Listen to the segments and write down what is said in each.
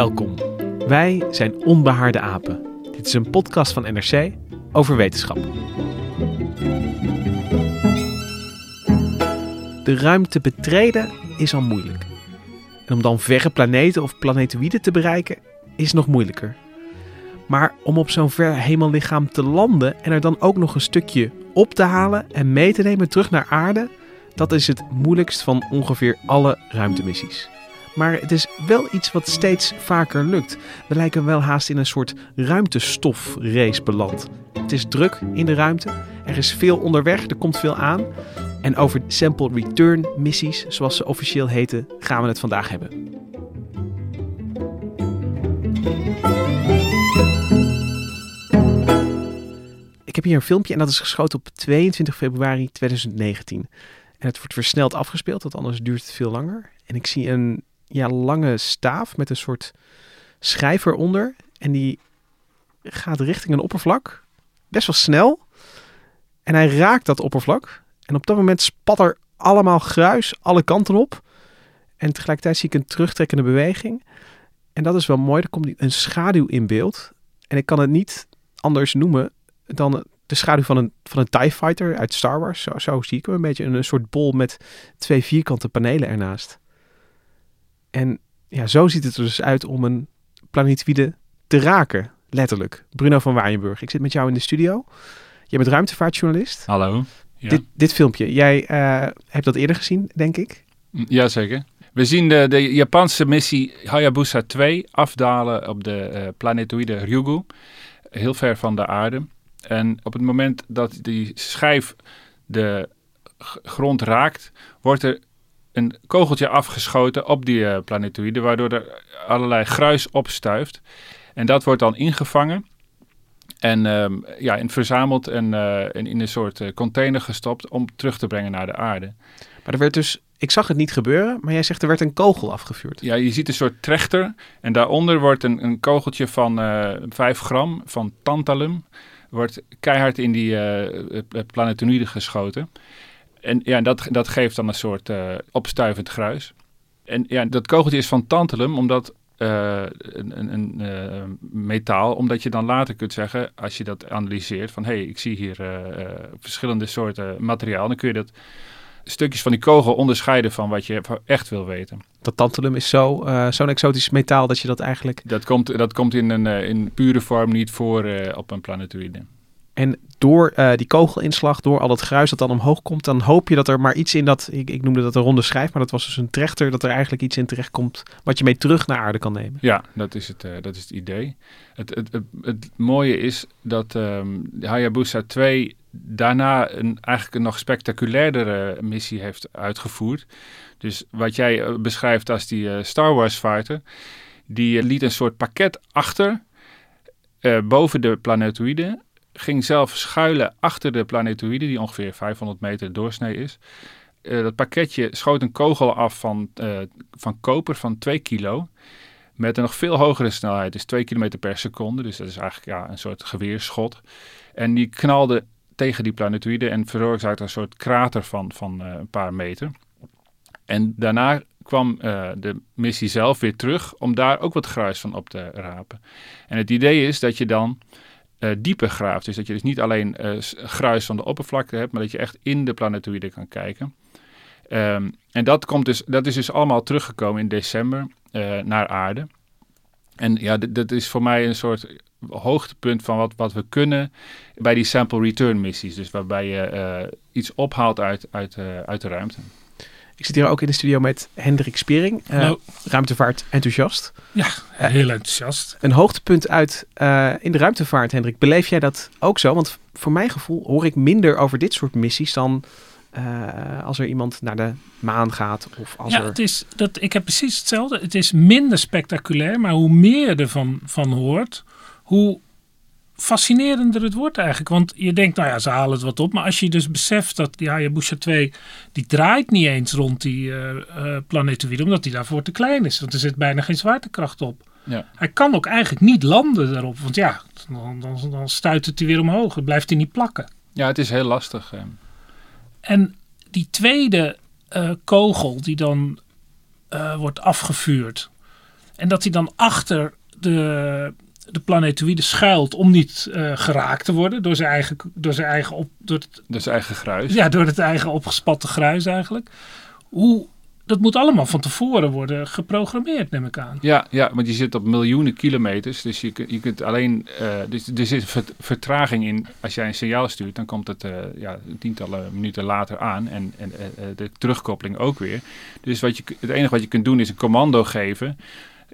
Welkom. Wij zijn Onbehaarde Apen. Dit is een podcast van NRC over wetenschap. De ruimte betreden is al moeilijk. En om dan verre planeten of planetoïden te bereiken is nog moeilijker. Maar om op zo'n ver hemellichaam te landen en er dan ook nog een stukje op te halen en mee te nemen terug naar aarde, dat is het moeilijkst van ongeveer alle ruimtemissies. Maar het is wel iets wat steeds vaker lukt. We lijken wel haast in een soort ruimtestofrace beland. Het is druk in de ruimte, er is veel onderweg, er komt veel aan. En over sample return missies, zoals ze officieel heten, gaan we het vandaag hebben. Ik heb hier een filmpje en dat is geschoten op 22 februari 2019. En het wordt versneld afgespeeld, want anders duurt het veel langer. En ik zie een ja, lange staaf met een soort schijf eronder. En die gaat richting een oppervlak. Best wel snel. En hij raakt dat oppervlak. En op dat moment spat er allemaal gruis alle kanten op. En tegelijkertijd zie ik een terugtrekkende beweging. En dat is wel mooi. Er komt een schaduw in beeld. En ik kan het niet anders noemen dan de schaduw van een, van een TIE Fighter uit Star Wars. Zo, zie ik hem een beetje. Een soort bol met twee vierkante panelen ernaast. En ja, zo ziet het er dus uit om een planetoïde te raken. Letterlijk. Bruno van Waaienburg. Ik zit met jou in de studio. Jij bent ruimtevaartjournalist. Hallo. Ja. Dit, dit filmpje, jij eh, hebt dat eerder gezien, denk ik. Jazeker. We zien de, de Japanse missie Hayabusa 2 afdalen op de uh, planetoïde Ryugu. Heel ver van de aarde. En op het moment dat die schijf de grond raakt, wordt er een kogeltje afgeschoten op die uh, planetoïde, waardoor er allerlei gruis opstuift. En dat wordt dan ingevangen en, um, ja, en verzameld en, uh, en, in een soort uh, container gestopt om terug te brengen naar de aarde. Maar er werd dus, ik zag het niet gebeuren, maar jij zegt er werd een kogel afgevuurd. Ja, je ziet een soort trechter en daaronder wordt een, een kogeltje van 5 gram van tantalum, wordt keihard in die planetoïde geschoten. En ja, dat, dat geeft dan een soort uh, opstuivend gruis. En ja, dat kogeltje is van tantalum, omdat uh, een, een, een uh, metaal, omdat je dan later kunt zeggen, als je dat analyseert, van hé, hey, ik zie hier verschillende soorten materiaal, dan kun je dat stukjes van die kogel onderscheiden van wat je echt wil weten. Dat tantalum is zo, zo'n exotisch metaal dat je dat eigenlijk... Dat komt, dat komt in, een, in pure vorm niet voor op een planetoïde. En door uh, die kogelinslag, door al dat gruis dat dan omhoog komt, dan hoop je dat er maar iets in dat, ik, ik noemde dat een ronde schijf, maar dat was dus een trechter, dat er eigenlijk iets in terecht komt wat je mee terug naar aarde kan nemen. Ja, dat is het, uh, dat is het idee. Het, het, het, mooie is dat um, Hayabusa 2 daarna een, eigenlijk een nog spectaculairdere missie heeft uitgevoerd. Dus wat jij uh, beschrijft als die Star Wars fighter, die liet een soort pakket achter boven de planetoïde ging zelf schuilen achter de planetoïde, die ongeveer 500 meter doorsnee is. Uh, dat pakketje schoot een kogel af van, uh, van koper van 2 kilo. Met een nog veel hogere snelheid, dus 2 km per seconde. Dus dat is eigenlijk ja, een soort geweerschot. En die knalde tegen die planetoïde en veroorzaakte een soort krater van, van uh, een paar meter. En daarna kwam de missie zelf weer terug om daar ook wat gruis van op te rapen. En het idee is dat je dan uh, dieper graaft. Dus dat je dus niet alleen uh, gruis van de oppervlakte hebt, maar dat je echt in de planetoïde kan kijken. Um, en dat, komt dus, dat is dus allemaal teruggekomen in december uh, naar aarde. En ja, dat is voor mij een soort hoogtepunt van wat, wat we kunnen bij die sample return missies. Dus waarbij je iets ophaalt uit, uit, uit de ruimte. Ik zit hier ook in de studio met Hendrik Spiering, uh, Hallo. ruimtevaart enthousiast. Ja, heel enthousiast. Een hoogtepunt uit uh, in de ruimtevaart, Hendrik. Beleef jij dat ook zo? Want voor mijn gevoel hoor ik minder over dit soort missies dan uh, als er iemand naar de maan gaat. Of als ja, er... het is, dat, ik heb precies hetzelfde. Het is minder spectaculair, maar hoe meer je ervan van hoort, hoe fascinerender het wordt eigenlijk. Want je denkt, nou ja, ze halen het wat op. Maar als je dus beseft dat die Hayabusa 2, die draait niet eens rond die uh, uh, planetoïde, omdat die daarvoor te klein is. Want er zit bijna geen zwaartekracht op. Ja. Hij kan ook eigenlijk niet landen daarop. Want ja, dan, dan, dan stuit het hij weer omhoog. Het blijft hij niet plakken. Ja, het is heel lastig. Hè. En die tweede uh, kogel die dan uh, wordt afgevuurd. En dat hij dan achter de, de planetoïde schuilt om niet uh, geraakt te worden door zijn eigen, door zijn eigen, op, door het, door zijn eigen gruis. Ja, door het eigen opgespatte gruis eigenlijk. Hoe, dat moet allemaal van tevoren worden geprogrammeerd, neem ik aan. Ja, ja want je zit op miljoenen kilometers. Dus je, je kunt alleen. Uh, dus er zit vertraging in. Als jij een signaal stuurt, dan komt het uh, ja, tientallen minuten later aan. En, en uh, de terugkoppeling ook weer. Dus wat je, het enige wat je kunt doen is een commando geven.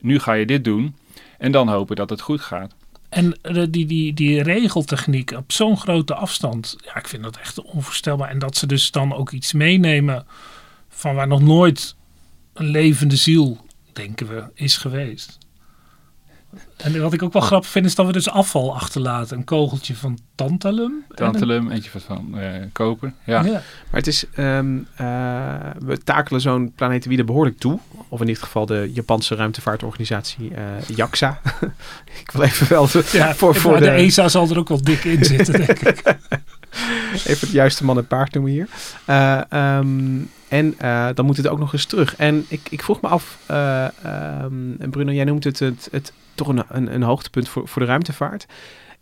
Nu ga je dit doen. En dan hopen dat het goed gaat. En die, die, die, die regeltechniek op zo'n grote afstand. Ja, ik vind dat echt onvoorstelbaar. En dat ze dus dan ook iets meenemen van waar nog nooit een levende ziel, denken we, is geweest. En wat ik ook wel grappig vind, is dat we dus afval achterlaten. Een kogeltje van tantalum. Tantalum, eentje van uh, koper. Ja. ja. Maar het is, um, uh, we takelen zo'n planetoïde behoorlijk toe. Of in dit geval de Japanse ruimtevaartorganisatie uh, JAXA. ik wil even wel de, ja, voor, voor de... de ESA zal er ook wel dik in zitten, denk ik. Even het juiste man en paard noemen hier. Uh, um, en uh, dan moet het ook nog eens terug. En ik, ik vroeg me af, uh, um, Bruno, jij noemt het, het, het toch een, een, hoogtepunt voor, voor de ruimtevaart.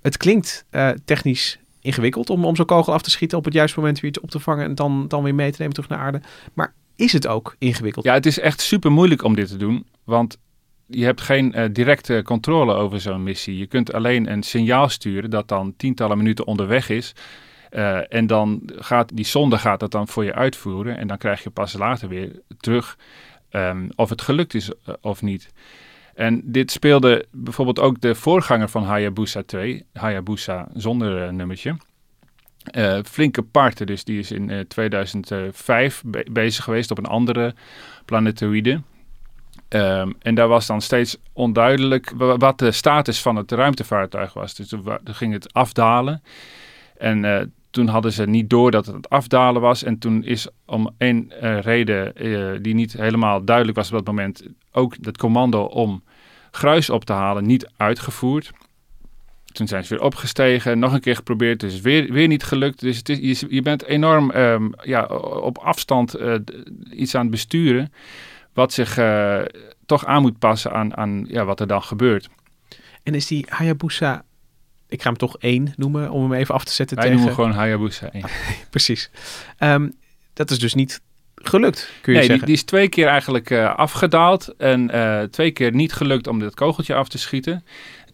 Het klinkt uh, technisch ingewikkeld om, om zo'n kogel af te schieten op het juiste moment weer op te vangen en dan, dan weer mee te nemen terug naar aarde. Maar is het ook ingewikkeld? Ja, het is echt super moeilijk om dit te doen. Want je hebt geen uh, directe controle over zo'n missie. Je kunt alleen een signaal sturen dat dan tientallen minuten onderweg is. Uh, en dan gaat die zonde gaat dat dan voor je uitvoeren. En dan krijg je pas later weer terug um, of het gelukt is of niet. En dit speelde bijvoorbeeld ook de voorganger van Hayabusa 2, Hayabusa zonder uh, nummertje. flinke parten, dus die is in 2005 be bezig geweest op een andere planetoïde. Um, en daar was dan steeds onduidelijk wat de status van het ruimtevaartuig was. Dus dan ging het afdalen. En uh, toen hadden ze niet door dat het afdalen was. En toen is om één uh, reden uh, die niet helemaal duidelijk was op dat moment... ook het commando om gruis op te halen niet uitgevoerd. Toen zijn ze weer opgestegen, nog een keer geprobeerd. Dus weer, weer niet gelukt. Dus het is, je, je bent enorm um, ja, op afstand uh, iets aan het besturen... wat zich toch aan moet passen aan, aan ja, wat er dan gebeurt. En is die Hayabusa ik ga hem toch één noemen om hem even af te zetten Wij tegen... noemen gewoon Hayabusa 1. Precies. Um, dat is dus niet gelukt, kun je nee, zeggen. Die, die is twee keer eigenlijk uh, afgedaald en uh, twee keer niet gelukt om dit kogeltje af te schieten.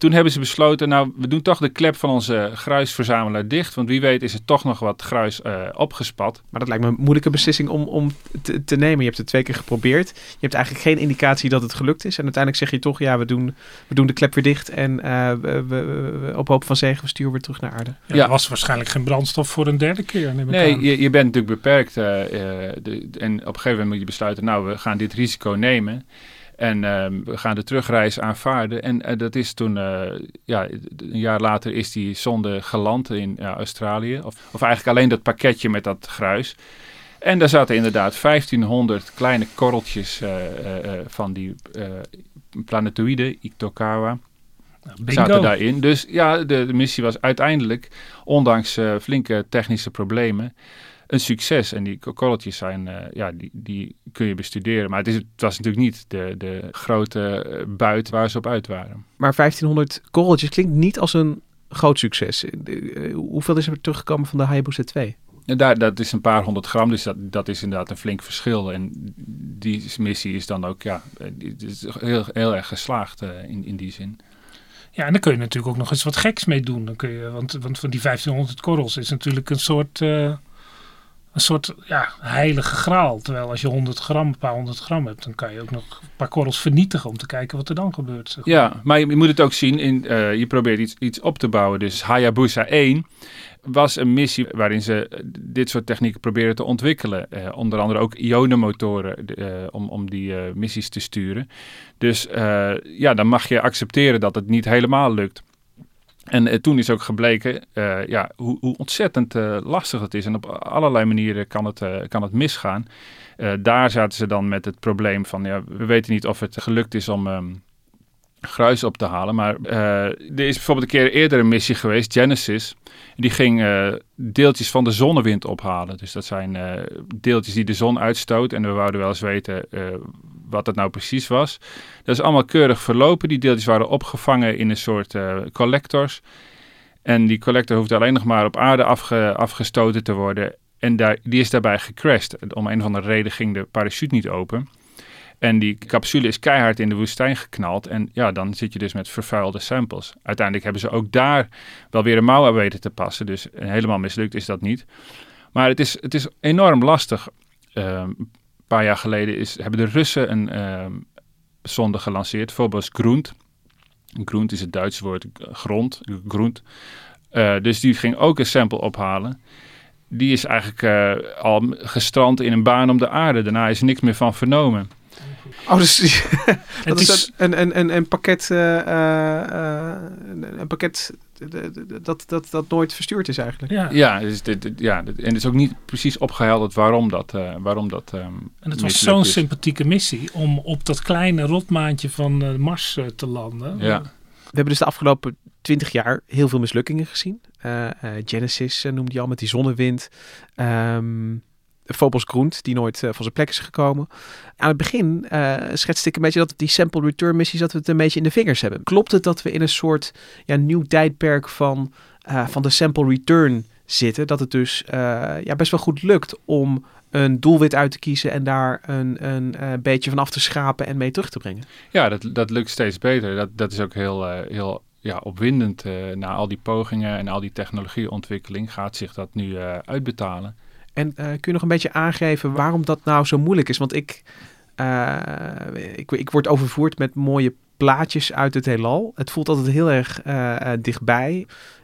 Toen hebben ze besloten, nou, we doen toch de klep van onze gruisverzamelaar dicht. Want wie weet is er toch nog wat gruis uh, opgespat. Maar dat lijkt me een moeilijke beslissing om, om te, te, nemen. Je hebt het twee keer geprobeerd. Je hebt eigenlijk geen indicatie dat het gelukt is. En uiteindelijk zeg je toch, ja, we doen, we doen de klep weer dicht. En uh, we, we, we, op hoop van zegen, we sturen weer terug naar aarde. Ja, ja. Er was waarschijnlijk geen brandstof voor een derde keer. Nee, je, je, bent natuurlijk beperkt. Uh, de, en op een gegeven moment moet je besluiten, nou, we gaan dit risico nemen. En uh, we gaan de terugreis aanvaarden. En uh, dat is toen, uh, ja, een jaar later is die zonde geland in Australië. Of, of eigenlijk alleen dat pakketje met dat gruis. En daar zaten inderdaad 1500 kleine korreltjes van die planetoïden, Ictokawa. Bingo. Zaten daarin. Dus ja, de, de missie was uiteindelijk, ondanks flinke technische problemen, een succes. En die korreltjes zijn, uh, ja, die, die kun je bestuderen. Maar het, is, het was natuurlijk niet de, de grote buit waar ze op uit waren. Maar 1500 korreltjes klinkt niet als een groot succes. Uh, hoeveel is er teruggekomen van de Hayabusa 2? Ja, daar, dat is een paar honderd gram, dus dat, dat is inderdaad een flink verschil. En die missie is dan ook ja, is heel, heel erg geslaagd uh, in, in die zin. Ja, en dan kun je natuurlijk ook nog eens wat geks mee doen. Dan kun je, want, want van die 1500 korrels is natuurlijk een soort... Uh een soort ja, heilige graal. Terwijl als je 100 gram, een paar honderd gram hebt, dan kan je ook nog een paar korrels vernietigen om te kijken wat er dan gebeurt. zeg maar. Ja, maar je, je moet het ook zien, in, eh, je probeert iets, iets op te bouwen. Dus Hayabusa 1 was een missie waarin ze dit soort technieken proberen te ontwikkelen. Eh, onder andere ook ionenmotoren eh, om, om die missies te sturen. Dus ja, dan mag je accepteren dat het niet helemaal lukt. En eh, toen is ook gebleken eh, ja, hoe, hoe ontzettend eh, lastig het is. En op allerlei manieren kan het, kan het misgaan. Daar zaten ze dan met het probleem van... Ja, we weten niet of het gelukt is om ehm, gruis op te halen. Maar er is bijvoorbeeld een keer eerder een missie geweest, Genesis. Die ging deeltjes van de zonnewind ophalen. Dus dat zijn deeltjes die de zon uitstoot. En we wouden wel eens weten wat dat nou precies was. Dat is allemaal keurig verlopen. Die deeltjes waren opgevangen in een soort eh, collectors. En die collector hoeft alleen nog maar op aarde afge- afgestoten te worden. En daar, die is daarbij gecrashed. Om een of andere reden ging de parachute niet open. En die capsule is keihard in de woestijn geknald. En ja, dan zit je dus met vervuilde samples. Uiteindelijk hebben ze ook daar wel weer een mouw aan weten te passen. Dus helemaal mislukt is dat niet. Maar het is, het is enorm lastig. Ehm, paar jaar geleden is, hebben de Russen een ehm, zonde gelanceerd. Phobos Groent. Groent is het Duitse woord eh, grond, groent. Eh, dus die ging ook een sample ophalen. Die is eigenlijk eh, al gestrand in een baan om de aarde. Daarna is niks meer van vernomen. Oh, dus dat Het is, is, een, een, een, een pakket, eh, eh, eh, een, een pakket dat, dat, dat nooit verstuurd is eigenlijk. ja. Ja, dus dit, dit- ja dit- en het is ook niet precies opgehelderd waarom dat, eh, waarom dat ehm, En het was zo'n sympathieke missie om op dat kleine rotmaantje van Mars te landen. Ja. We hebben dus de afgelopen twintig jaar heel veel mislukkingen gezien. Eh, eh, Genesis noemde je al met die zonnewind. Ehm Phobos Groent, die nooit eh, van zijn plek is gekomen. Aan het begin eh schetste ik een beetje dat die sample return missies, dat we het een beetje in de vingers hebben. Klopt het dat we in een soort ja, nieuw tijdperk van, eh, van de sample return zitten? Dat het dus ja, best wel goed lukt om een doelwit uit te kiezen en daar een, een beetje van af te schrapen en mee terug te brengen? Ja, dat, dat lukt steeds beter. Dat, dat is ook heel, heel ja, opwindend. na al die pogingen en al die technologieontwikkeling gaat zich dat nu uitbetalen. En eh, kun je nog een beetje aangeven waarom dat nou zo moeilijk is? Want ik, eh, ik, ik word overvoerd met mooie plaatjes uit het heelal. Het voelt altijd heel erg eh, dichtbij.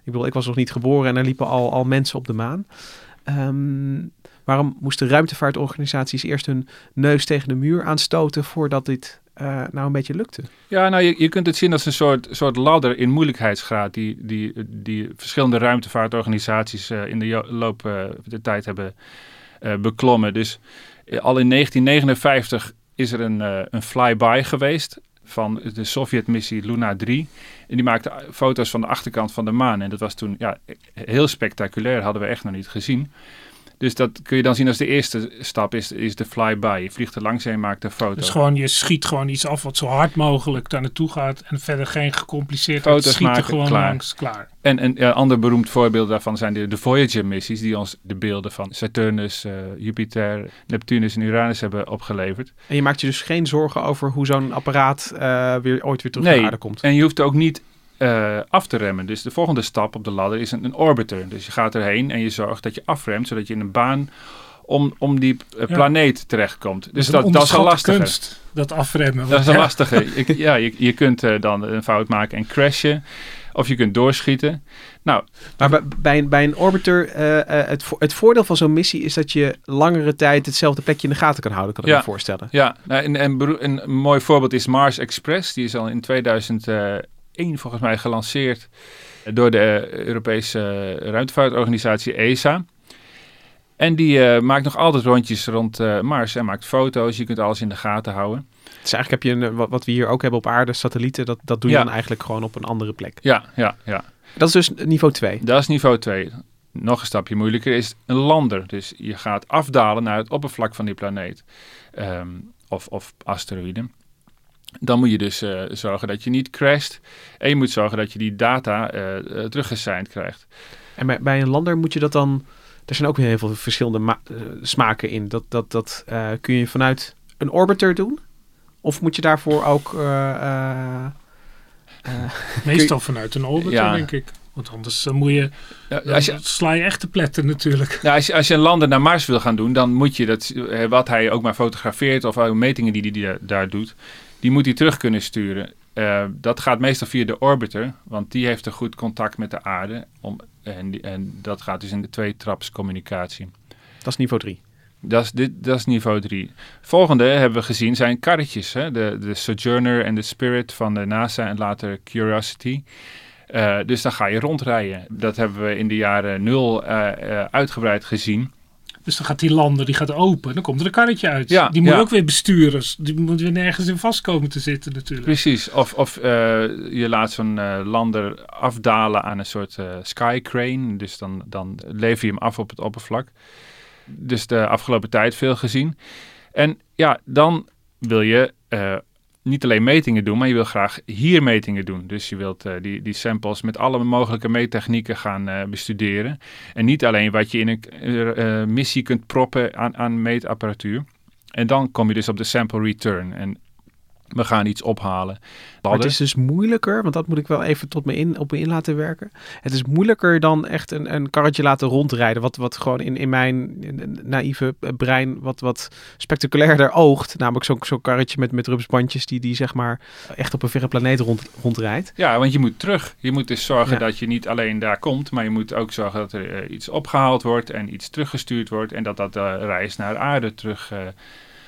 Ik bedoel, ik was nog niet geboren en er liepen al, al mensen op de maan. Ehm, waarom moesten ruimtevaartorganisaties eerst hun neus tegen de muur aanstoten voordat dit eh, nou een beetje lukte? Ja, nou, je, je kunt het zien als een soort, soort ladder in moeilijkheidsgraad die, die, die verschillende ruimtevaartorganisaties eh, in de loop eh, der tijd hebben beklommen. Dus al in 1959 is er een, een flyby geweest van de Sovjet-missie Luna 3. En die maakte foto's van de achterkant van de maan. En dat was toen ja, heel spectaculair, hadden we echt nog niet gezien. Dus dat kun je dan zien als de eerste stap is, is de flyby. Je vliegt er langs heen, maakt een foto. Dus gewoon, je schiet gewoon iets af wat zo hard mogelijk daar naartoe gaat. En verder geen gecompliceerd Foto's schieten maken, gewoon klaar. langs, klaar. En een ja, ander beroemd voorbeeld daarvan zijn de, de Voyager-missies, die ons de beelden van Saturnus, eh, Jupiter, Neptunus en Uranus hebben opgeleverd. En je maakt je dus geen zorgen over hoe zo'n apparaat eh, weer, ooit weer terug Nee. naar aarde komt. En je hoeft ook niet eh, af te remmen. Dus de volgende stap op de ladder is een, een orbiter. Dus je gaat erheen en je zorgt dat je afremt, zodat je in een baan om, om die eh, Ja. planeet terechtkomt. Dus een dat, dat is een lastige. kunst, dat afremmen. Dat is een Ja. lastige. Je, ja, je, je kunt eh, dan een fout maken en crashen. Of je kunt doorschieten. Nou, Maar bij, bij, een, bij een orbiter, eh, eh, het, vo- het voordeel van zo'n missie is dat je langere tijd hetzelfde plekje in de gaten kan houden, kan ik Ja. me voorstellen. Ja, nou, en, en een mooi voorbeeld is Mars Express. Die is al in 2001 volgens mij gelanceerd door de eh, Europese eh, ruimtevaartorganisatie ESA. En die eh, maakt nog altijd rondjes rond eh, Mars en maakt foto's. Je kunt alles in de gaten houden. Dus eigenlijk heb je een, wat, wat we hier ook hebben op aarde, satellieten, dat, dat doe je Ja. dan eigenlijk gewoon op een andere plek. Ja, ja, ja. Dat is dus niveau 2. Dat is niveau 2. Nog een stapje moeilijker is een lander. Dus je gaat afdalen naar het oppervlak van die planeet. Ehm, of, of asteroïde. Dan moet je dus eh, zorgen dat je niet crasht. En je moet zorgen dat je die data eh eh, teruggesigned krijgt. En bij, bij een lander moet je dat dan, er zijn ook weer heel veel verschillende ma- smaken in. Dat, dat, dat eh, kun je vanuit een orbiter doen? Of moet je daarvoor ook... eh, eh, eh, Meestal vanuit een orbiter, Ja. denk ik. Want anders moet je, Ja, dan als je, sla je echt te pletten natuurlijk. Nou, als, je, als je een lander naar Mars wil gaan doen, dan moet je dat, wat hij ook maar fotografeert of ook metingen die hij daar doet, die moet hij terug kunnen sturen. Eh, dat gaat meestal via de orbiter, want die heeft een goed contact met de aarde. Om, en, die- en dat gaat dus in de twee-traps communicatie. Dat is niveau 3. Dat is, dit, dat is niveau 3. Volgende hebben we gezien zijn karretjes. Hè? De, de Sojourner en de Spirit van de NASA en later Curiosity. Eh, dus dan ga je rondrijden. Dat hebben we in de jaren nul eh, uitgebreid gezien. Dus dan gaat die lander, die gaat open. Dan komt er een karretje uit. Ja, die moet ja. ook weer besturen. Die moet weer nergens in vast komen te zitten natuurlijk. Precies. Of, of eh, je laat zo'n eh, lander afdalen aan een soort eh, sky crane. Dus dan, dan lever je hem af op het oppervlak. Dus de afgelopen tijd veel gezien. En ja, dan wil je eh, niet alleen metingen doen, maar je wil graag hier metingen doen. Dus je wilt eh, die, die samples met alle mogelijke meettechnieken gaan eh, bestuderen. En niet alleen wat je in een eh, missie kunt proppen aan, aan meetapparatuur. En dan kom je dus op de sample return. En we gaan iets ophalen. Maar het is dus moeilijker, want dat moet ik wel even tot me in, op me in laten werken. Het is moeilijker dan echt een, een karretje laten rondrijden. Wat, wat gewoon in, in mijn naïeve brein wat, wat spectaculairder oogt. Namelijk zo'n zo'n karretje met, met rupsbandjes die, die zeg maar echt op een verre planeet rond, rondrijdt. Ja, want je moet terug. Je moet dus zorgen Ja. dat je niet alleen daar komt, maar je moet ook zorgen dat er eh, iets opgehaald wordt en iets teruggestuurd wordt. En dat dat de reis naar aarde terug eh,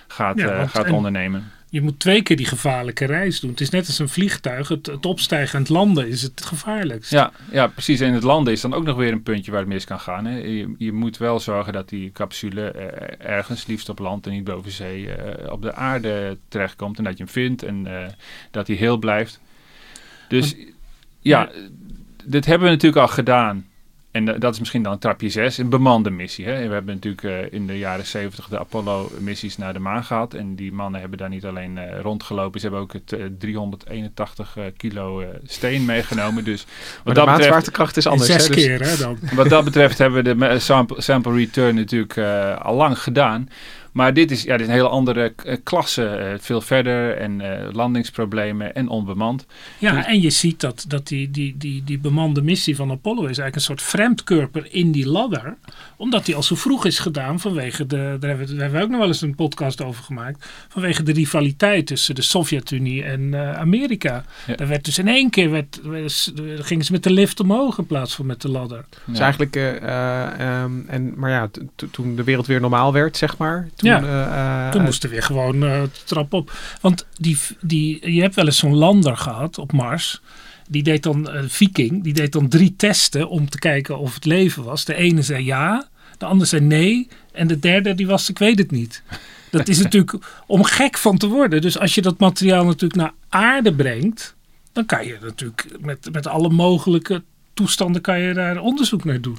gaat, Ja, eh, gaat en- ondernemen. Je moet twee keer die gevaarlijke reis doen. Het is net als een vliegtuig. Het, het opstijgen en het landen is het gevaarlijkst. Ja, ja, precies. En het landen is dan ook nog weer een puntje waar het mis kan gaan. Hè. Je, je moet wel zorgen dat die capsule eh, ergens, liefst op land en niet boven zee, eh, op de aarde terechtkomt. En dat je hem vindt en eh, dat hij heel blijft. Dus ja, dit hebben we natuurlijk al gedaan. En da- dat is misschien dan trapje 6, een bemande missie. Hè. We hebben natuurlijk eh, in de jaren 70 de Apollo-missies naar de maan gehad. En die mannen hebben daar niet alleen eh, rondgelopen, ze hebben ook het eh, 381 eh, kilo eh, steen meegenomen. Dus Maar wat de dat betreft maatzwaartekracht is In anders. zes hè, dus- keer hè, dan. wat dat betreft hebben we de sample, sample return natuurlijk eh, al lang gedaan. Maar dit is, ja, dit is een hele andere eh, klasse. eh, veel verder en eh, landingsproblemen en onbemand. Ja, en je ziet dat, dat die, die, die, die bemande missie van Apollo is eigenlijk een soort vreemdkörper in die ladder. Omdat die al zo vroeg is gedaan vanwege de, daar hebben, we, daar hebben we ook nog wel eens een podcast over gemaakt. Vanwege de rivaliteit tussen de Sovjet-Unie en eh, Amerika. Ja. Daar werd dus in één keer, werd, werd- gingen ze met de lift omhoog in plaats van met de ladder. Dus Ja. eigenlijk, eh, eh, ehm, en, maar ja, toen de wereld weer normaal werd, zeg maar. Toen, Ja. eh, eh, Toen moest er weer gewoon eh, de trap op. Want die, die, je hebt wel eens zo'n lander gehad op Mars. Die deed dan, een Viking, die deed dan drie testen om te kijken of het leven was. De ene zei ja, de andere zei nee. En de derde die was, ik weet het niet. Dat is natuurlijk om gek van te worden. Dus als je dat materiaal natuurlijk naar aarde brengt. Dan kan je natuurlijk met, met alle mogelijke toestanden kan je daar onderzoek naar doen.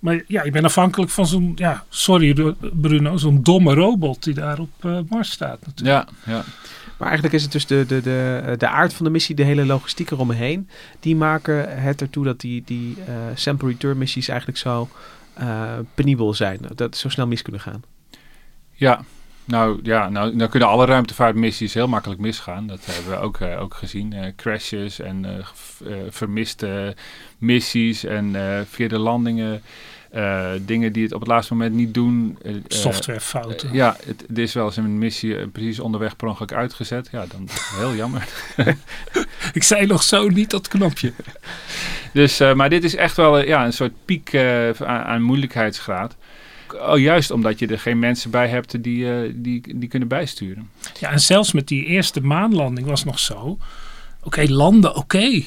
Maar ja, je bent afhankelijk van zo'n, ja, sorry Ru- Bruno, zo'n domme robot die daar op eh, Mars staat natuurlijk. Ja, ja. Maar eigenlijk is het dus de, de, de, de aard van de missie, de hele logistiek eromheen. Die maken het ertoe dat die, die eh, sample return missies eigenlijk zo eh, penibel zijn. Dat het zo snel mis kunnen gaan. ja. Nou ja, nou, dan kunnen alle ruimtevaartmissies heel makkelijk misgaan. Dat hebben we ook, eh, ook gezien. Eh, crashes en eh, vermiste missies en verkeerde landingen. Dingen die het op het laatste moment niet doen. Softwarefouten. Ja, het, het is wel eens een missie precies onderweg per ongeluk uitgezet. Ja, dan heel jammer. Ik zei nog zo niet dat knopje. Dus, maar dit is echt wel ja, een soort piek aan, aan moeilijkheidsgraad. Oh, juist omdat je er geen mensen bij hebt die, eh, die, die kunnen bijsturen. Ja, en zelfs met die eerste maanlanding was nog zo. Oké, landen, oké.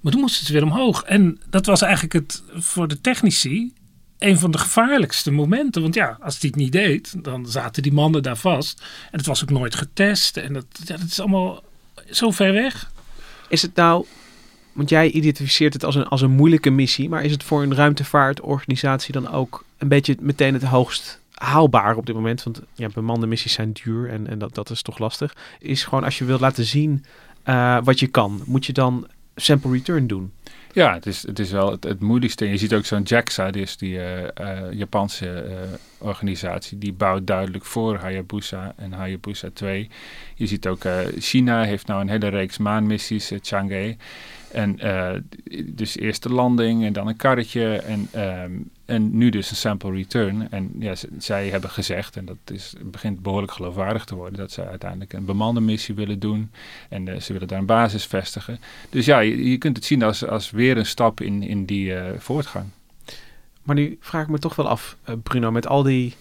Maar toen moesten ze weer omhoog. En dat was eigenlijk het, voor de technici een van de gevaarlijkste momenten. Want ja, als die het niet deed, dan zaten die mannen daar vast. En het was ook nooit getest. En dat, ja, dat is allemaal zo ver weg. Is het nou, want jij identificeert het als een, als een moeilijke missie, maar is het voor een ruimtevaartorganisatie dan ook een beetje meteen het hoogst haalbaar op dit moment? Want ja, bemande missies zijn duur en, en dat, dat is toch lastig. Is gewoon als je wilt laten zien eh, wat je kan, moet je dan sample return doen. Ja, het is, het is wel het, moeilijkste. En je ziet ook zo'n JAXA, is die eh, Japanse organisatie. Die bouwt duidelijk voor Hayabusa en Hayabusa 2. Je ziet ook, uh, China heeft nou een hele reeks maanmissies, uh, Chang'e. En uh, dus eerst de landing en dan een karretje en, um, en nu dus een sample return. En ja, zij hebben gezegd, en dat is, begint behoorlijk geloofwaardig te worden, dat ze uiteindelijk een bemande missie willen doen. En uh, ze willen daar een basis vestigen. Dus ja, je, kunt het zien als, als weer een stap in, in die uh, voortgang. Maar nu vraag ik me toch wel af, Bruno, met al die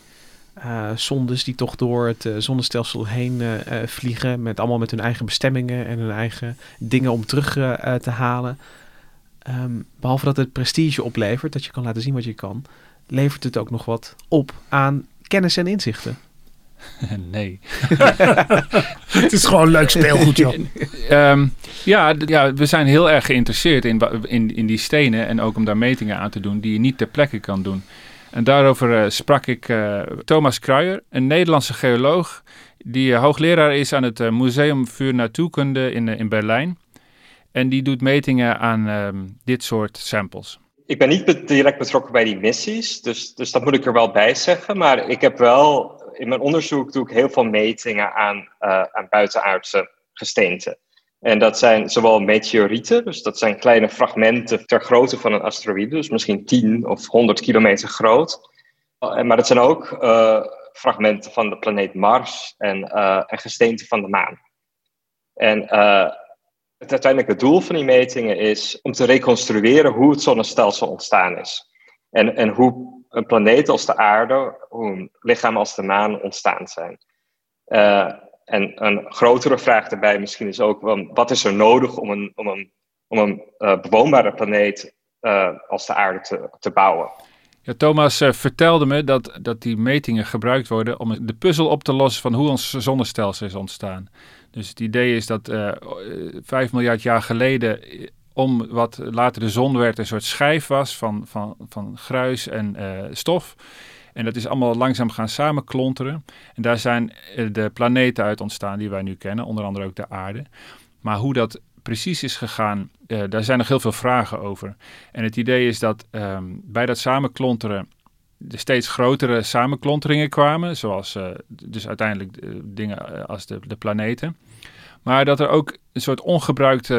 uh, zondes die toch door het uh, zonnestelsel heen uh, vliegen. Met allemaal met hun eigen bestemmingen en hun eigen dingen om terug te halen. Um, behalve dat het prestige oplevert, dat je kan laten zien wat je kan, levert het ook nog wat op aan kennis en inzichten. nee. het is gewoon leuk speelgoed, joh. um, ja, ja, we zijn heel erg geïnteresseerd in, in, in die stenen en ook om daar metingen aan te doen die je niet ter plekke kan doen. En daarover uh, sprak ik uh, Thomas Kruijer, een Nederlandse geoloog die uh, hoogleraar is aan het Museum voor Natuurkunde in, in Berlijn. En die doet metingen aan ehm, dit soort samples. Ik ben niet direct betrokken bij die missies, dus, dus dat moet ik er wel bij zeggen. Maar ik heb wel, in mijn onderzoek doe ik heel veel metingen aan, aan buitenaardse gesteenten. En dat zijn zowel meteorieten, dus dat zijn kleine fragmenten ter grootte van een asteroïde, dus misschien 10 of 100 kilometer groot. Maar dat zijn ook uh, fragmenten van de planeet Mars en, en gesteenten van de maan. En uh, het uiteindelijke doel van die metingen is om te reconstrueren hoe het zonnestelsel ontstaan is. En, en hoe een planeet als de aarde, hoe een lichaam als de maan ontstaan zijn. En een grotere vraag daarbij misschien is ook, wat is er nodig om een, om een, om een uh, bewoonbare planeet uh, als de aarde te, te bouwen? Ja, Thomas uh, vertelde me dat, dat die metingen gebruikt worden om de puzzel op te lossen van hoe ons zonnestelsel is ontstaan. Dus het idee is dat vijf miljard jaar geleden om wat later de zon werd een soort schijf was van, van, van gruis en stof. En dat is allemaal langzaam gaan samenklonteren. En daar zijn eh, de planeten uit ontstaan die wij nu kennen, onder andere ook de aarde. Maar hoe dat precies is gegaan, uh, daar zijn nog heel veel vragen over. En het idee is dat um, bij dat samenklonteren er steeds grotere samenklonteringen kwamen, zoals uh, dus uiteindelijk dingen als de, de, planeten. Maar dat er ook een soort ongebruikt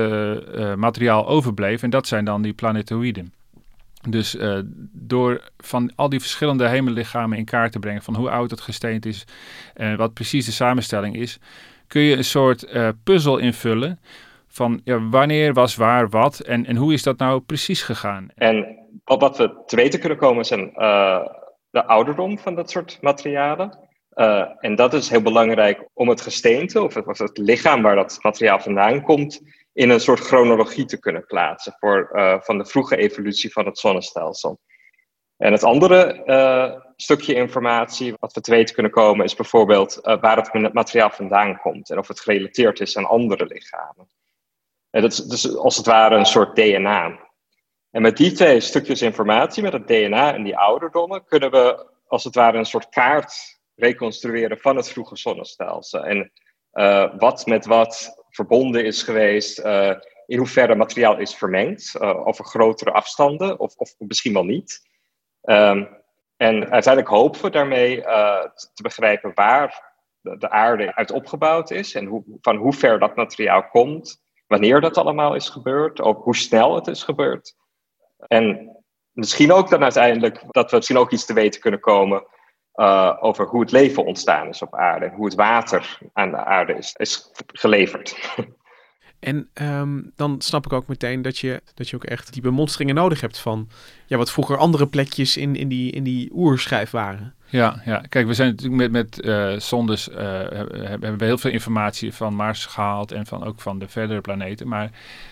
materiaal overbleef en dat zijn dan die planetoïden. Dus uh, door van al die verschillende hemellichamen in kaart te brengen, van hoe oud het gesteente is en wat precies de samenstelling is, kun je een soort uh, puzzel invullen van ja, wanneer was waar wat en, en hoe is dat nou precies gegaan. En wat we te weten kunnen komen zijn uh, de ouderdom van dat soort materialen. en dat is heel belangrijk om het gesteente of het, of het lichaam waar dat materiaal vandaan komt in een soort chronologie te kunnen plaatsen voor, uh, van de vroege evolutie van het zonnestelsel. En het andere uh, stukje informatie wat we te weten kunnen komen is bijvoorbeeld uh, waar het materiaal vandaan komt en of het gerelateerd is aan andere lichamen. En dat is dus als het ware een soort DNA. En met die twee stukjes informatie, met het DNA en die ouderdommen, kunnen we als het ware een soort kaart reconstrueren van het vroege zonnestelsel. En wat met wat verbonden is geweest, uh, in hoeverre materiaal is vermengd, uh, over grotere afstanden of, of misschien wel niet. Um, en uiteindelijk hopen we daarmee uh, te begrijpen waar de, de, aarde uit opgebouwd is en hoe, van hoe ver dat materiaal komt, wanneer dat allemaal is gebeurd, ook hoe snel het is gebeurd. En misschien ook dan uiteindelijk dat we misschien ook iets te weten kunnen komen uh, over hoe het leven ontstaan is op aarde. Hoe het water aan de aarde is, is geleverd. En um, dan snap ik ook meteen dat je, dat je ook echt die bemonsteringen nodig hebt van ja, wat vroeger andere plekjes in, in die, in die oerschijf waren. Ja, ja, kijk, we zijn natuurlijk met, met uh, zondes, uh, hebben we heel veel informatie van Mars gehaald en van, ook van de verdere planeten. Maar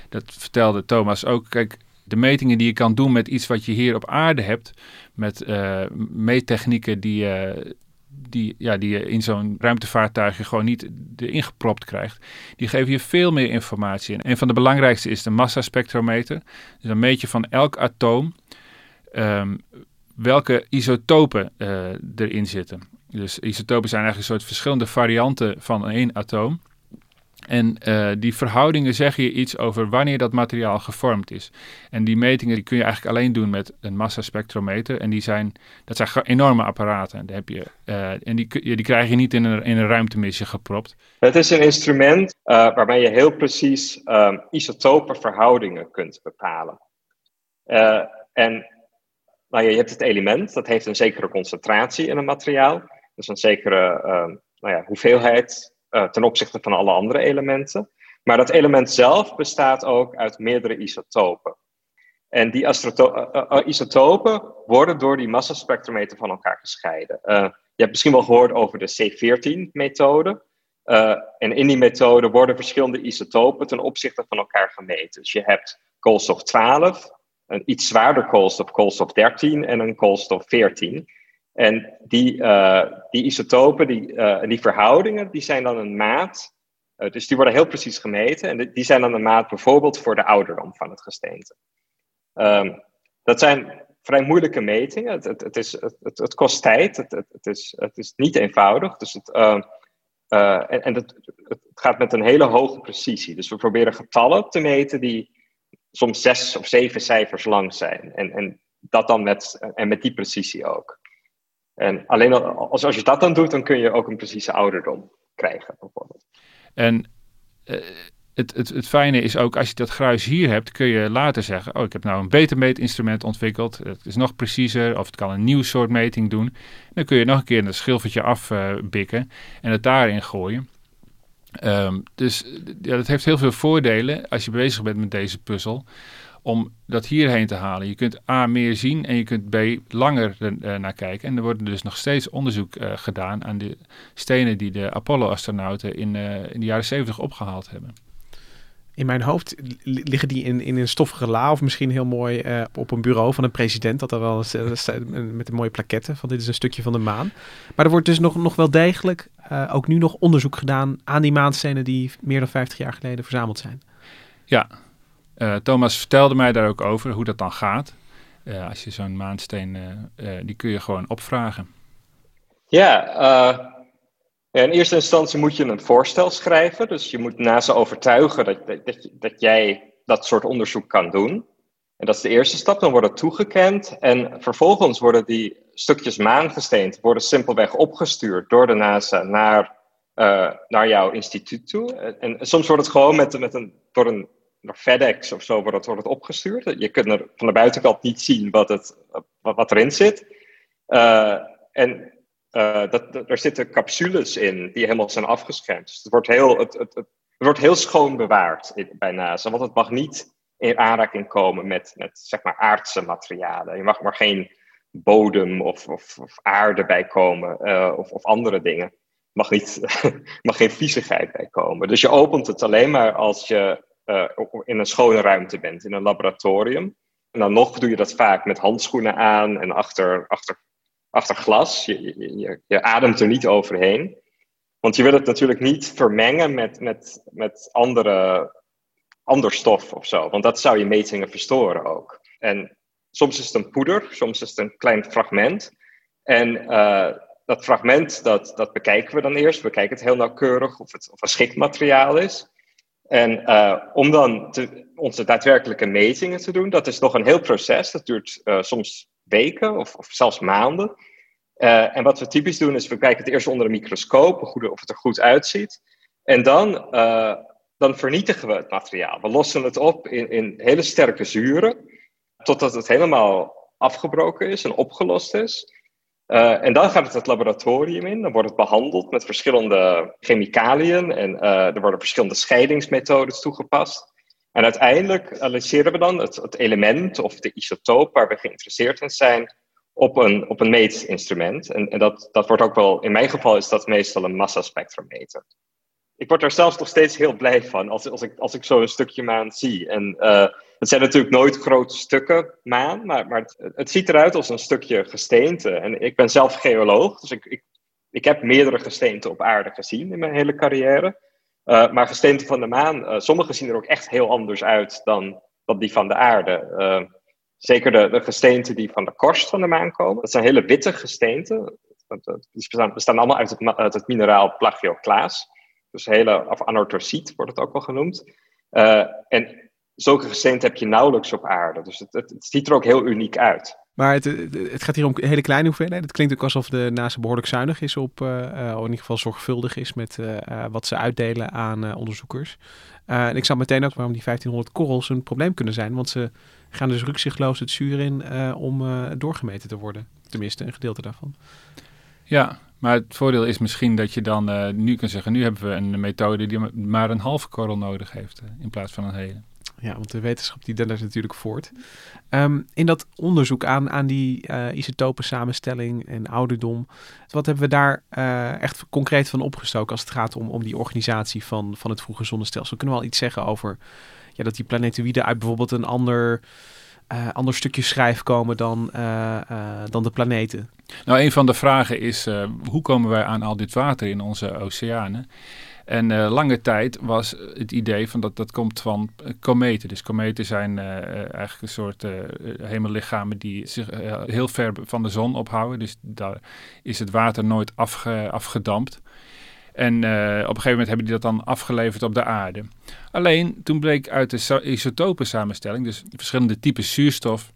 dat vertelde Thomas ook. Kijk, de metingen die je kan doen met iets wat je hier op aarde hebt, met uh, meettechnieken die, uh, die, ja, die je in zo'n ruimtevaartuigje gewoon niet erin gepropt krijgt, die geven je veel meer informatie. En een van de belangrijkste is de massaspectrometer. Dus een meet je van elk atoom um, welke isotopen uh, erin zitten. Dus isotopen zijn eigenlijk een soort verschillende varianten van één atoom. En uh, die verhoudingen zeggen je iets over wanneer dat materiaal gevormd is. En die metingen die kun je eigenlijk alleen doen met een massaspectrometer. En die zijn, dat zijn enorme apparaten. Heb je, uh, en die, die krijg je niet in een, in een ruimtemissie gepropt. Het is een instrument uh, waarmee je heel precies um, isotopenverhoudingen kunt bepalen. en nou je hebt het element, dat heeft een zekere concentratie in een materiaal. Dus een zekere uh, nou ja, hoeveelheid uh, ten opzichte van alle andere elementen. Maar dat element zelf bestaat ook uit meerdere isotopen. En die uh, isotopen worden door die massaspectrometer van elkaar gescheiden. je hebt misschien wel gehoord over de C14-methode. en in die methode worden verschillende isotopen ten opzichte van elkaar gemeten. Dus je hebt koolstof 12, een iets zwaarder koolstof, koolstof 13 en een koolstof 14. En die, uh, die isotopen, die, uh, die verhoudingen, die zijn dan een maat. Uh, dus die worden heel precies gemeten. En die zijn dan een maat bijvoorbeeld voor de ouderdom van het gesteente. Um, dat zijn vrij moeilijke metingen. Het, het, is, het, kost tijd. Het, het, is, het is niet eenvoudig. Dus het, en, en het, het gaat met een hele hoge precisie. Dus we proberen getallen te meten die soms zes of zeven cijfers lang zijn. En, en dat dan met, en met die precisie ook. En alleen als, je dat dan doet, dan kun je ook een precieze ouderdom krijgen, bijvoorbeeld. En uh, het, het, het fijne is ook, als je dat gruis hier hebt, kun je later zeggen: Oh, ik heb nou een beter meetinstrument ontwikkeld. Het is nog preciezer, of het kan een nieuw soort meting doen. Dan kun je nog een keer een schilfertje afbikken en het daarin gooien. Um, dus ja, dat heeft heel veel voordelen als je bezig bent met deze puzzel. Om dat hierheen te halen. Je kunt A meer zien en je kunt B langer uh, naar kijken. En er wordt dus nog steeds onderzoek uh, gedaan aan de stenen die de Apollo-astronauten in, uh, in de jaren 70 opgehaald hebben in mijn hoofd liggen die in, in een stoffige la of misschien heel mooi uh, op een bureau van een president. Dat er wel eens, uh, met een mooie plaketten van dit is een stukje van de maan. Maar er wordt dus nog, nog wel degelijk uh, ook nu nog onderzoek gedaan aan die maanstenen die meer dan 50 jaar geleden verzameld zijn. Ja, Thomas vertelde mij daar ook over hoe dat dan gaat. als je zo'n maansteen, die kun je gewoon opvragen. Ja, in eerste instantie moet je een voorstel schrijven. Dus je moet na ze overtuigen dat, dat, dat jij dat soort onderzoek kan doen. En dat is de eerste stap. Dan wordt het toegekend. En vervolgens worden die stukjes maangesteend worden simpelweg opgestuurd door de NASA naar, naar jouw instituut toe. En, soms wordt het gewoon met, met een, door een door FedEx of zo wordt het, wordt opgestuurd. Je kunt er van de buitenkant niet zien wat, het, wat, erin zit. Uh, en uh, dat, er zitten capsules in die helemaal zijn afgeschermd. Dus het wordt heel, het, het, het, wordt heel schoon bewaard bij NASA, want het mag niet in aanraking komen met, met zeg maar aardse materialen. Je mag maar geen bodem of, of, aarde bijkomen uh, of, of andere dingen. Mag, niet, mag geen viezigheid bijkomen. Dus je opent het alleen maar als je uh, in een schone ruimte bent, in een laboratorium. En dan nog doe je dat vaak met handschoenen aan en achter, achter achter glas. Je, je, je, ademt er niet overheen. Want je wil het natuurlijk niet vermengen met, met, met andere, ander stof of zo. Want dat zou je metingen verstoren ook. En soms is het een poeder, soms is het een klein fragment. En uh, dat fragment, dat, dat bekijken we dan eerst. We kijken het heel nauwkeurig of het of geschikt materiaal is. En uh, om dan onze daadwerkelijke metingen te doen, dat is nog een heel proces. Dat duurt uh, soms weken of, of zelfs maanden. Uh, en wat we typisch doen is, we kijken het eerst onder een microscoop, of het er goed uitziet. En dan, dan vernietigen we het materiaal. We lossen het op in, in hele sterke zuren, totdat het helemaal afgebroken is en opgelost is. Uh, en dan gaat het het laboratorium in. Dan wordt het behandeld met verschillende chemicaliën. En er worden verschillende scheidingsmethodes toegepast. En uiteindelijk analyseren we dan het, het, element of de isotoop waar we geïnteresseerd in zijn op een, op een meetinstrument. En, en dat, dat wordt ook wel, in mijn geval is dat meestal een massaspectrometer. Ik word er zelfs nog steeds heel blij van als, als ik, als ik zo een stukje maan zie. En uh, het zijn natuurlijk nooit grote stukken maan, maar, maar het, het, ziet eruit als een stukje gesteente. En ik ben zelf geoloog, dus ik, ik, ik heb meerdere gesteenten op aarde gezien in mijn hele carrière. Uh, maar gesteenten van de maan, uh, sommige zien er ook echt heel anders uit dan, dan die van de aarde. Uh, zeker de, de gesteenten die van de korst van de maan komen. Dat zijn hele witte gesteenten. Die bestaan, allemaal uit het, mineraal plagioclaas. Dus hele, of anorthosiet wordt het ook wel genoemd. en zulke gesteenten heb je nauwelijks op aarde. Dus het, het, het ziet er ook heel uniek uit. Maar het, het, gaat hier om hele kleine hoeveelheden. Het klinkt ook alsof de NASA behoorlijk zuinig is op, uh, of in ieder geval zorgvuldig is met uh, wat ze uitdelen aan uh, onderzoekers. en ik zag meteen ook waarom die 1500 korrels een probleem kunnen zijn. Want ze gaan dus rukzichtloos het zuur in om doorgemeten te worden. Tenminste, een gedeelte daarvan. Ja, maar het voordeel is misschien dat je dan nu kan zeggen... nu hebben we een methode die maar een halve korrel nodig heeft in plaats van een hele. Ja, want de wetenschap die is natuurlijk voort. Um, in dat onderzoek aan, aan die uh, isotopen samenstelling en ouderdom, wat hebben we daar uh, echt concreet van opgestoken als het gaat om, om die organisatie van, van het vroege zonnestelsel? Kunnen we al iets zeggen over ja, dat die planetoïden uit bijvoorbeeld een ander, uh, ander stukje schrijf komen dan, dan de planeten? Nou, een van de vragen is, hoe komen wij aan al dit water in onze oceanen? En uh, lange tijd was het idee van dat dat komt van uh, kometen. Dus kometen zijn uh, eigenlijk een soort hemellichamen die zich heel ver van de zon ophouden. Dus daar is het water nooit afge, afgedampt. En op een gegeven moment hebben die dat dan afgeleverd op de aarde. Alleen toen bleek uit de isotopen samenstelling, dus verschillende typen zuurstof,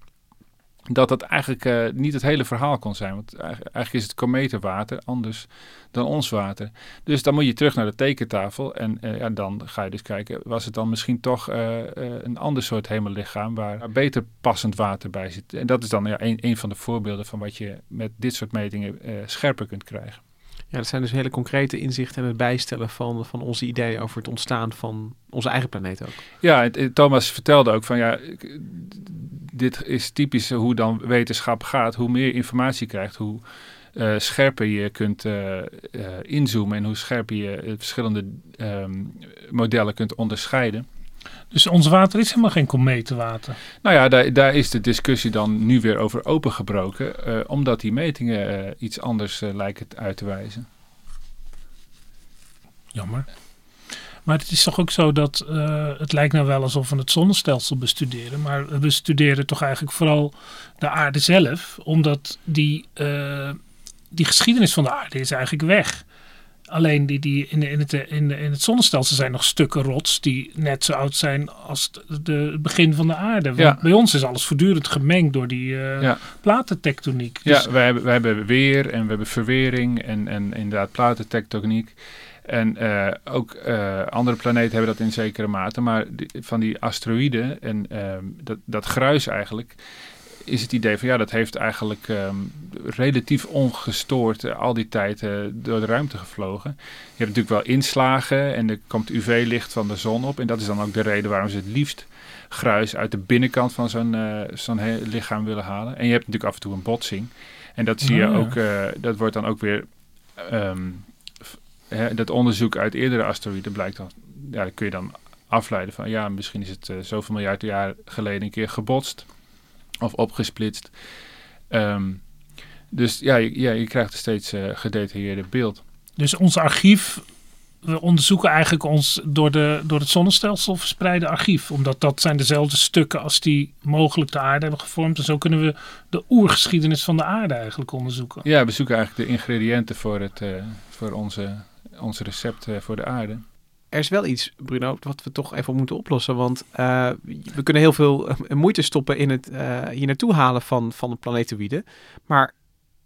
dat dat eigenlijk uh, niet het hele verhaal kon zijn. Want eigenlijk is het kometenwater anders dan ons water. Dus dan moet je terug naar de tekentafel. En uh, ja, dan ga je dus kijken, was het dan misschien toch uh, een ander soort hemellichaam waar beter passend water bij zit. En dat is dan ja, een, een van de voorbeelden van wat je met dit soort metingen scherper kunt krijgen. Ja, dat zijn dus hele concrete inzichten en het bijstellen van, van onze ideeën over het ontstaan van onze eigen planeet ook. Ja, Thomas vertelde ook van ja, dit is typisch hoe dan wetenschap gaat. Hoe meer informatie je krijgt, hoe uh, scherper je kunt inzoomen en hoe scherper je verschillende um, modellen kunt onderscheiden. Dus ons water is helemaal geen kometenwater? Nou ja, daar, daar is de discussie dan nu weer over opengebroken, omdat die metingen iets anders lijken uit te wijzen. Jammer. Maar het is toch ook zo dat uh, het lijkt nou wel alsof we het zonnestelsel bestuderen. Maar we bestuderen toch eigenlijk vooral de aarde zelf. Omdat die, uh, die geschiedenis van de aarde is eigenlijk weg. Alleen die, die in, in, het, in, in het zonnestelsel zijn nog stukken rots die net zo oud zijn als de, het begin van de aarde. Want ja. bij ons is alles voortdurend gemengd door die uh, ja. platentectoniek. Dus ja, wij hebben, wij hebben weer en we hebben verwering en, en inderdaad platentectoniek. En uh, ook uh, andere planeten hebben dat in zekere mate. Maar die, van die asteroïden en uh, dat, dat gruis eigenlijk, is het idee van ja, dat heeft eigenlijk um, relatief ongestoord uh, al die tijd door de ruimte gevlogen. Je hebt natuurlijk wel inslagen en er komt UV-licht van de zon op. En dat is dan ook de reden waarom ze het liefst gruis uit de binnenkant van zo'n zo'n lichaam willen halen. En je hebt natuurlijk af en toe een botsing. En dat zie je oh, ook, dat wordt dan ook weer um, hè, dat onderzoek uit eerdere asteroïden blijkt dan, ja, dan kun je dan afleiden van ja, misschien is het zoveel miljard jaar geleden een keer gebotst of opgesplitst. Um, dus ja je, ja, je krijgt een steeds uh, gedetailleerder beeld. Dus ons archief, we onderzoeken eigenlijk ons door, de, door het zonnestelsel verspreide archief. Omdat dat zijn dezelfde stukken als die mogelijk de aarde hebben gevormd. En zo kunnen we de oergeschiedenis van de aarde eigenlijk onderzoeken. Ja, we zoeken eigenlijk de ingrediënten voor, het, uh, voor onze ons recept voor de aarde. Er is wel iets, Bruno, wat we toch even moeten oplossen. Want uh, we kunnen heel veel uh, moeite stoppen in het uh, hier naartoe halen van, van de planetoïden. Maar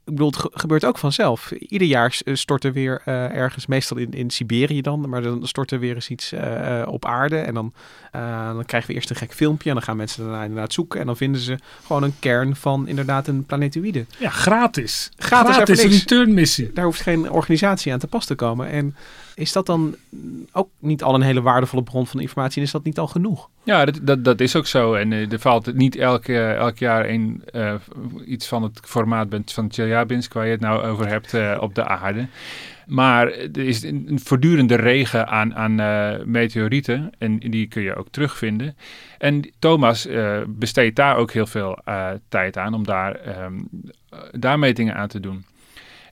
ik bedoel, het gebeurt ook vanzelf. Ieder jaar stort er weer uh, ergens, meestal in, in Siberië dan, maar dan stort er weer eens iets uh, op aarde. En dan, uh, dan krijgen we eerst een gek filmpje en dan gaan mensen daarna inderdaad zoeken. En dan vinden ze gewoon een kern van inderdaad een planetoïde. Ja, gratis. Gratis, gratis een returnmissie. Daar hoeft geen organisatie aan te pas te komen. En is dat dan ook niet al een hele waardevolle bron van informatie? En is dat niet al genoeg? Ja, dat, dat, dat is ook zo. En uh, er valt niet elk, uh, elk jaar een, uh, iets van het formaat van Chelyabinsk waar je het nou over hebt op de aarde. Maar er is een, voortdurende regen aan, aan meteorieten en die kun je ook terugvinden. En Thomas besteedt daar ook heel veel tijd aan om daar, um, daar metingen aan te doen.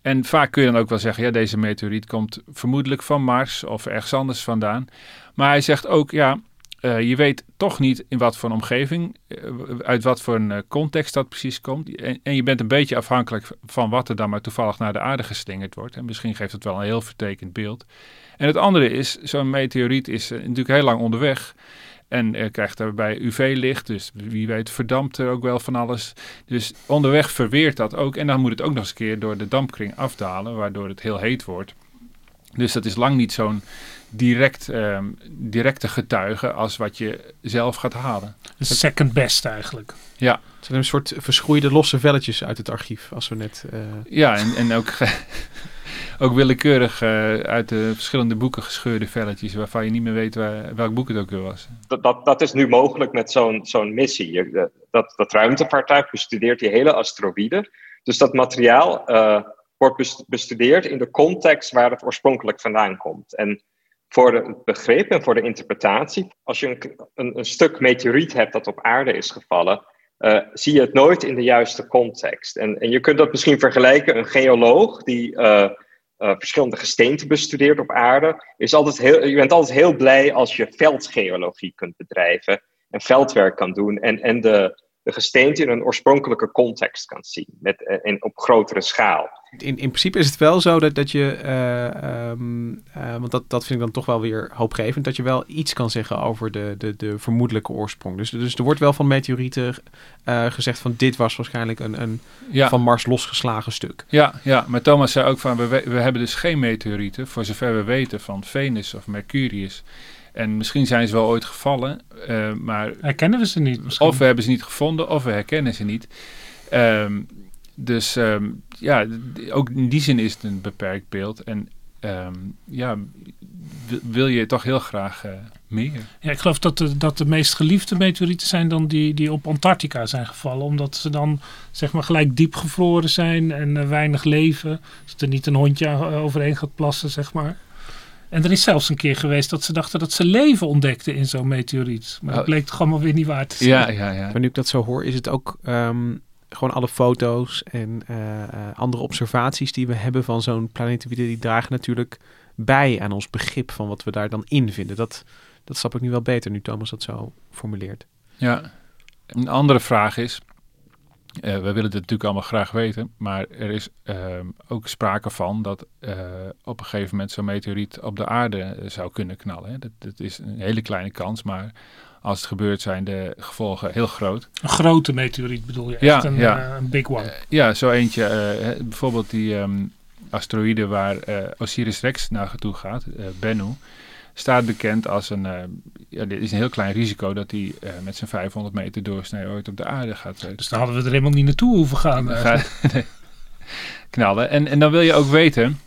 En vaak kun je dan ook wel zeggen, ja, deze meteoriet komt vermoedelijk van Mars of ergens anders vandaan. Maar hij zegt ook, ja, eh, je weet toch niet in wat voor omgeving, eh, uit wat voor een context dat precies komt. En, en, je bent een beetje afhankelijk van wat er dan maar toevallig naar de aarde geslingerd wordt. En misschien geeft het wel een heel vertekend beeld. En het andere is, zo'n meteoriet is natuurlijk heel lang onderweg. En uh, krijgt daarbij UV-licht, dus wie weet verdampt er ook wel van alles. Dus onderweg verweert dat ook. En dan moet het ook nog eens een keer door de dampkring afdalen, waardoor het heel heet wordt. Dus dat is lang niet zo'n direct, um, directe getuige als wat je zelf gaat halen. Second best eigenlijk. Ja. Het zijn een soort verschroeide losse velletjes uit het archief, als we net... Uh... Ja, en, en ook, ook willekeurig uh, uit de verschillende boeken gescheurde velletjes, waarvan je niet meer weet waar, welk boek het ook weer was. Dat, dat, dat is nu mogelijk met zo'n zo'n missie. Je, dat, dat ruimtevaartuig bestudeert die hele asteroïde. Dus dat materiaal uh, wordt bestudeerd in de context waar het oorspronkelijk vandaan komt. En voor het begrip en voor de interpretatie, als je een, een, een stuk meteoriet hebt dat op aarde is gevallen, zie je het nooit in de juiste context. En, en je kunt dat misschien vergelijken, een geoloog die uh, verschillende gesteenten bestudeert op aarde, is altijd heel, je bent altijd heel blij als je veldgeologie kunt bedrijven en veldwerk kan doen en, en de, de gesteente in een oorspronkelijke context kan zien, met, en op grotere schaal. In, in principe is het wel zo dat, dat je, uh, um, uh, want dat, dat vind ik dan toch wel weer hoopgevend, dat je wel iets kan zeggen over de, de, de vermoedelijke oorsprong. Dus, dus er wordt wel van meteorieten uh, gezegd van dit was waarschijnlijk een, een ja. van Mars losgeslagen stuk. Ja, ja, maar Thomas zei ook van we, we hebben dus geen meteorieten, voor zover we weten, van Venus of Mercurius. En misschien zijn ze wel ooit gevallen, maar... Herkennen we ze niet misschien? Of we hebben ze niet gevonden, of we herkennen ze niet. Um, dus um, ja, ook in die zin is het een beperkt beeld. En um, ja, wil je toch heel graag uh, meer. Ja, ik geloof dat de, dat de meest geliefde meteorieten zijn dan die, die op Antarctica zijn gevallen. Omdat ze dan zeg maar gelijk diep gevroren zijn en uh, weinig leven. Dat er niet een hondje overheen gaat plassen, zeg maar. En er is zelfs een keer geweest dat ze dachten dat ze leven ontdekten in zo'n meteoriet. Maar dat oh. bleek toch allemaal weer niet waar te zijn. Ja, ja, ja. Maar nu ik dat zo hoor, is het ook... Um, gewoon alle foto's en uh, andere observaties die we hebben van zo'n planetoïde, die dragen natuurlijk bij aan ons begrip van wat we daar dan in vinden. Dat, dat snap ik nu wel beter, nu Thomas dat zo formuleert. Ja, een andere vraag is, uh, we willen dit natuurlijk allemaal graag weten, maar er is uh, ook sprake van dat uh, op een gegeven moment zo'n meteoriet op de aarde zou kunnen knallen. Hè. Dat, dat, is een hele kleine kans, maar als het gebeurt zijn de gevolgen heel groot. Een grote meteoriet bedoel je? Ja, Echt een, ja. een big one. ja, zo eentje. bijvoorbeeld die um, asteroïde waar Osiris-Rex naartoe gaat, Bennu staat bekend als een, uh, ja, dit is een heel klein risico dat hij uh, met zijn 500 meter doorsnee ooit op de aarde gaat. Dus dan hadden we er helemaal niet naartoe hoeven gaan. Ga, nee, knallen. En, en dan wil je ook weten,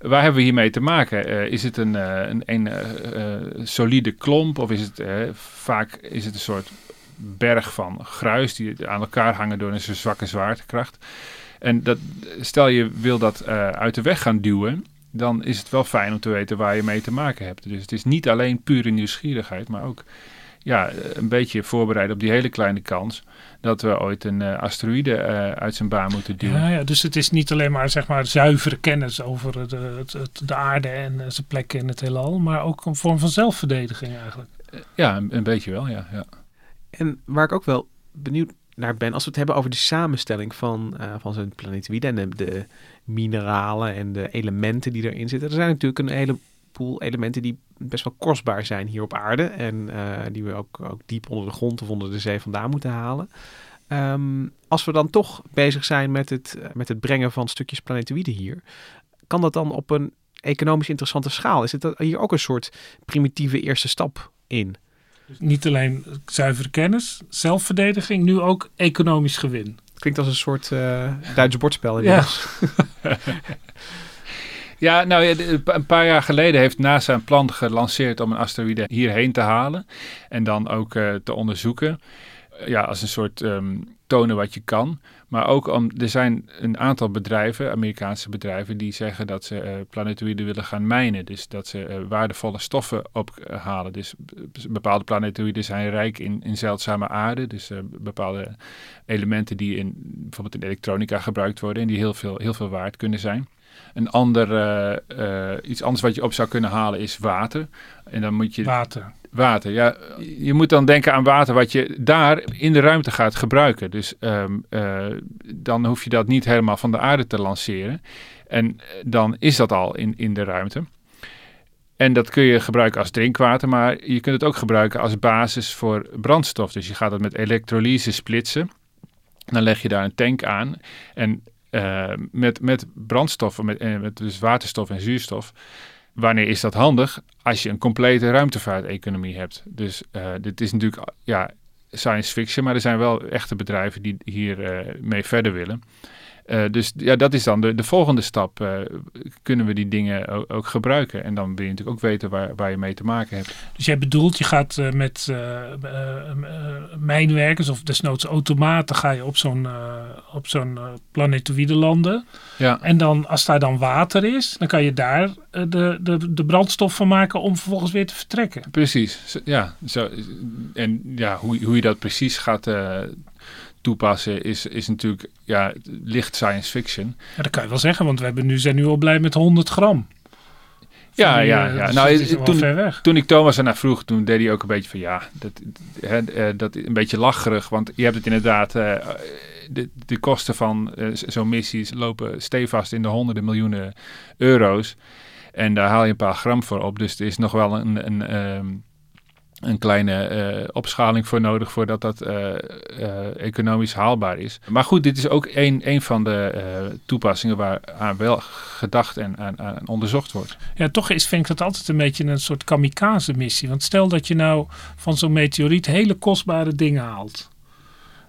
waar hebben we hiermee te maken? Uh, is het een, een, een solide klomp of is het vaak is het een soort berg van gruis die aan elkaar hangen door een zwakke zwaartekracht? En dat, stel je wil dat uit de weg gaan duwen, dan is het wel fijn om te weten waar je mee te maken hebt. Dus het is niet alleen pure nieuwsgierigheid, maar ook ja, een beetje voorbereiden op die hele kleine kans dat we ooit een uh, asteroïde uh, uit zijn baan moeten duwen. Ja, ja, dus het is niet alleen maar, zeg maar zuivere kennis over de, het, het, de aarde en zijn plekken in het heelal, maar ook een vorm van zelfverdediging eigenlijk. Ja, een, een beetje wel, ja, ja. En waar ik ook wel benieuwd naar ben, als we het hebben over de samenstelling van, van zijn en de, mineralen en de elementen die erin zitten. Er zijn natuurlijk een heleboel elementen die best wel kostbaar zijn hier op aarde. En uh, die we ook, ook diep onder de grond of onder de zee vandaan moeten halen. Um, als we dan toch bezig zijn met het, met het brengen van stukjes planetoïden hier, kan dat dan op een economisch interessante schaal? Is het hier ook een soort primitieve eerste stap in? Dus niet alleen zuivere kennis, zelfverdediging, nu ook economisch gewin. Klinkt als een soort uh, Duitse bordspel. Ja. ja, nou een paar jaar geleden heeft NASA een plan gelanceerd om een asteroïde hierheen te halen. En dan ook uh, te onderzoeken. Ja, als een soort um, tonen wat je kan. Maar ook om, er zijn een aantal bedrijven, Amerikaanse bedrijven, die zeggen dat ze uh, planetoïden willen gaan mijnen. Dus dat ze uh, waardevolle stoffen ophalen. Dus bepaalde planetoïden zijn rijk in, in zeldzame aarde. Dus uh, bepaalde elementen die in, bijvoorbeeld in elektronica gebruikt worden en die heel veel, heel veel waard kunnen zijn. Een ander, eh, eh, iets anders wat je op zou kunnen halen is water. En dan moet je Water. Water. Ja, je moet dan denken aan water wat je daar in de ruimte gaat gebruiken. Dus ehm, eh, dan hoef je dat niet helemaal van de aarde te lanceren. En eh, dan is dat al in, in de ruimte. En dat kun je gebruiken als drinkwater, maar je kunt het ook gebruiken als basis voor brandstof. Dus je gaat het met elektrolyse splitsen. Dan leg je daar een tank aan. En eh, met, met brandstoffen, met, met dus waterstof en zuurstof. Wanneer is dat handig? Als je een complete ruimtevaarteconomie hebt. Dus eh, dit is natuurlijk ja, science fiction, maar er zijn wel echte bedrijven die hier eh, mee verder willen. Eh, dus ja, dat is dan de, de volgende stap. Eh, kunnen we die dingen ook, ook gebruiken? En dan wil je natuurlijk ook weten waar, waar je mee te maken hebt. Dus jij bedoelt, je gaat eh, met mijnwerkers of desnoods automaten ga je op zo'n op zo'n planetoïde landen. Ja, En dan, als daar dan water is, dan kan je daar de, de, de brandstof van maken om vervolgens weer te vertrekken. precies. Ja, zo, en ja, hoe, hoe je dat precies gaat toepassen is, is natuurlijk ja, licht science fiction. Ja, dat kan je wel zeggen, want we hebben nu, zijn nu al blij met 100 gram. Ja, die, ja, eh, ja. dus Nou, is toen- ver weg. Toen ik Thomas ernaar vroeg, toen deed hij ook een beetje van ja, dat, hè, eh, dat een beetje lacherig. Want je hebt het inderdaad, eh, de, de kosten van z- zo'n missies lopen stevast in de honderden miljoenen euro's. En daar haal je een paar gram voor op. Dus er is nog wel een, een, ehm, een kleine eh, opschaling voor nodig voordat dat eh, eh, economisch haalbaar is. Maar goed, dit is ook een, een van de eh, toepassingen waar aan wel gedacht en aan, aan onderzocht wordt. Ja, toch is, vind ik dat altijd een beetje een soort kamikaze-missie. Want stel dat je nou van zo'n meteoriet hele kostbare dingen haalt.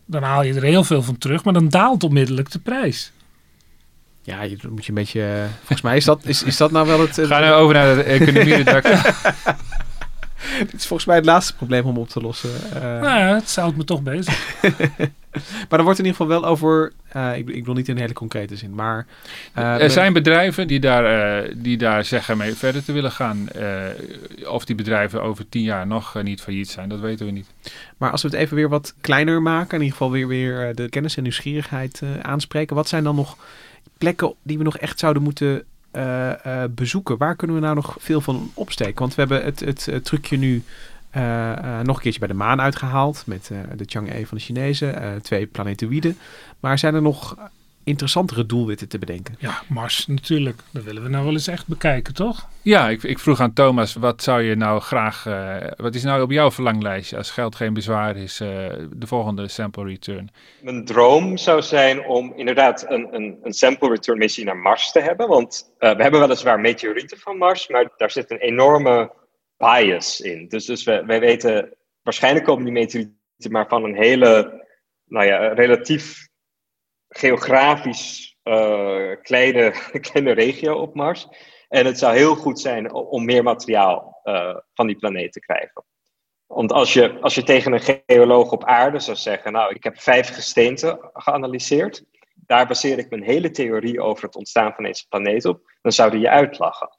Dan haal je er heel veel van terug, maar dan daalt onmiddellijk de prijs. Ja, je, dan moet je een beetje... volgens mij is dat, is, is dat nou wel het... Ga nu over naar de economie. Dit is volgens mij het laatste probleem om op te lossen. Eh, Nou ja, het houdt me toch bezig. Maar er wordt in ieder geval wel over... eh, ik, ik bedoel niet in een hele concrete zin, maar... eh, er zijn bedrijven die daar, eh, die daar zeggen mee verder te willen gaan. Eh, of die bedrijven over tien jaar nog niet failliet zijn, dat weten we niet. Maar als we het even weer wat kleiner maken, in ieder geval weer, weer eh, de kennis en nieuwsgierigheid eh, aanspreken. Wat zijn dan nog plekken die we nog echt zouden moeten eh, eh, bezoeken? Waar kunnen we nou nog veel van opsteken? Want we hebben het, het, eh, trucje nu nog een keertje bij de maan uitgehaald met de Chang'e van de Chinezen, twee planetoïden. Maar zijn er nog interessantere doelwitten te bedenken? Ja, Mars natuurlijk. Dat willen we nou wel eens echt bekijken, toch? Ja, ik, ik vroeg aan Thomas, wat zou je nou graag, eh, wat is nou op jouw verlanglijstje als geld geen bezwaar is, eh, de volgende sample return? Mijn droom zou zijn om inderdaad een, een, een sample return missie naar Mars te hebben. Want eh, we hebben weliswaar meteorieten van Mars, maar daar zit een enorme bias in. Dus, dus we, wij weten, waarschijnlijk komen die meteorieten maar van een hele, nou ja, relatief geografisch eh, kleine, kleine regio op Mars. En het zou heel goed zijn om meer materiaal eh, van die planeet te krijgen. Want als je, als je tegen een geoloog op aarde zou zeggen, nou, ik heb vijf gesteenten geanalyseerd, daar baseer ik mijn hele theorie over het ontstaan van deze planeet op, dan zou die je uitlachen.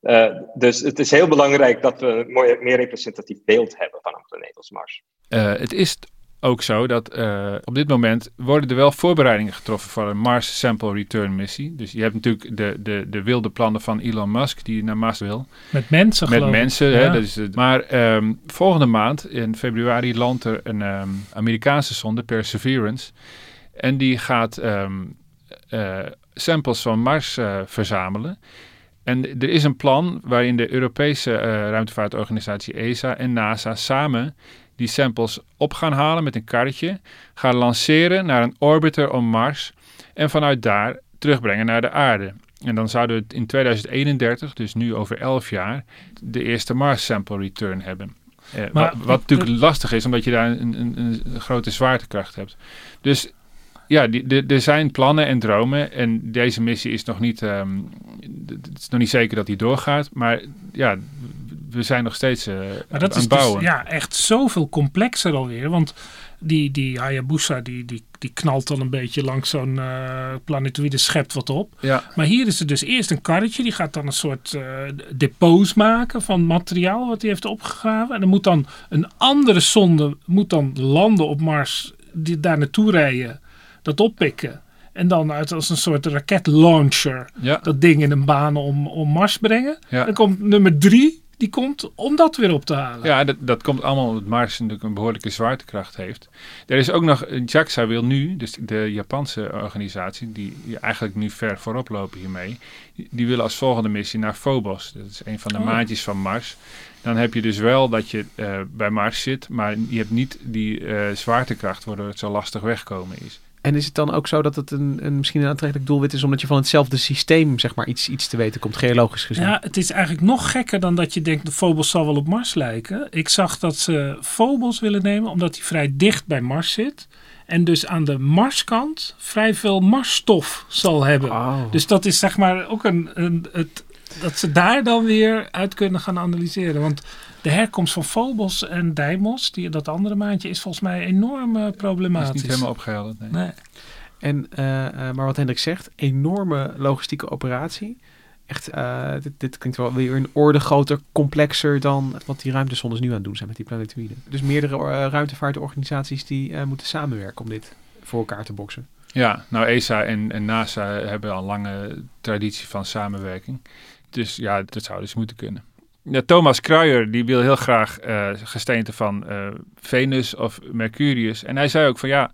Eh, dus het is heel belangrijk dat we een meer representatief beeld hebben van een planeet als Mars. Het is ook zo dat eh, op dit moment worden er wel voorbereidingen getroffen voor een Mars Sample Return missie. Dus je hebt natuurlijk de, de, de wilde plannen van Elon Musk die naar Mars wil. Met mensen Met mensen. Ja. Hè, dat is het. Maar ehm, volgende maand, in februari, landt er een ehm, Amerikaanse zonde, Perseverance. En die gaat ehm, eh, samples van Mars eh, verzamelen. En er is een plan waarin de Europese ruimtevaartorganisatie ESA en NASA samen die samples op gaan halen met een karretje, gaan lanceren naar een orbiter om Mars en vanuit daar terugbrengen naar de aarde. En dan zouden we in 2031, dus nu over 11 jaar, de eerste Mars Sample Return hebben. Eh, Maar- wat, wat natuurlijk lastig is, omdat je daar een, een, een grote zwaartekracht hebt. Dus ja, er zijn plannen en dromen. En deze missie is nog niet. ehm, het is nog niet zeker dat die doorgaat. Maar ja, we zijn nog steeds eh, Maar dat aan is het bouwen. dus ja, echt zoveel complexer alweer. Want die, die Hayabusa die, die, die knalt dan een beetje langs zo'n eh planetoïde, schept wat op. ja. Maar hier is er dus eerst een karretje. Die gaat dan een soort eh, depots maken van materiaal wat hij heeft opgegraven. En dan moet dan een andere zonde moet dan landen op Mars. Die daar naartoe rijden. Dat oppikken. En dan uit als een soort raketlauncher Ja, dat ding in een baan om, om Mars brengen. ja. Dan komt nummer drie, die komt om dat weer op te halen. Ja, dat, dat komt allemaal omdat Mars natuurlijk een behoorlijke zwaartekracht heeft. Er is ook nog, JAXA wil nu, dus de Japanse organisatie, die, die eigenlijk nu ver voorop lopen hiermee, die, die willen als volgende missie naar Phobos. Dat is een van de Oh. maatjes van Mars. Dan heb je dus wel dat je eh, bij Mars zit, maar je hebt niet die eh, zwaartekracht waardoor het zo lastig wegkomen is. En is het dan ook zo dat het een, een misschien een aantrekkelijk doelwit is omdat je van hetzelfde systeem zeg maar iets, iets te weten komt, geologisch gezien? Ja, het is eigenlijk nog gekker dan dat je denkt de Phobos zal wel op Mars lijken. Ik zag dat ze Phobos willen nemen omdat hij vrij dicht bij Mars zit. En dus aan de Marskant vrij veel Marsstof zal hebben. Oh. Dus dat is zeg maar ook een, een het, dat ze daar dan weer uit kunnen gaan analyseren. Want de herkomst van Phobos en Deimos, die, dat andere maandje, is volgens mij enorm eh, Dat is problematisch. niet helemaal opgehelderd. Nee. Nee. En, eh, eh, maar wat Hendrik zegt, enorme logistieke operatie. Echt, eh, dit, dit klinkt wel weer een orde groter, complexer dan wat die ruimtesondes nu aan het doen zijn met die planetoïden. Dus meerdere ruimtevaartorganisaties die eh, moeten samenwerken om dit voor elkaar te boksen. Ja, nou ESA en, en NASA hebben al een lange traditie van samenwerking. Dus ja, dat zou dus moeten kunnen. Ja, Thomas Kruijer die wil heel graag eh gesteente van eh, Venus of Mercurius. En hij zei ook van ja,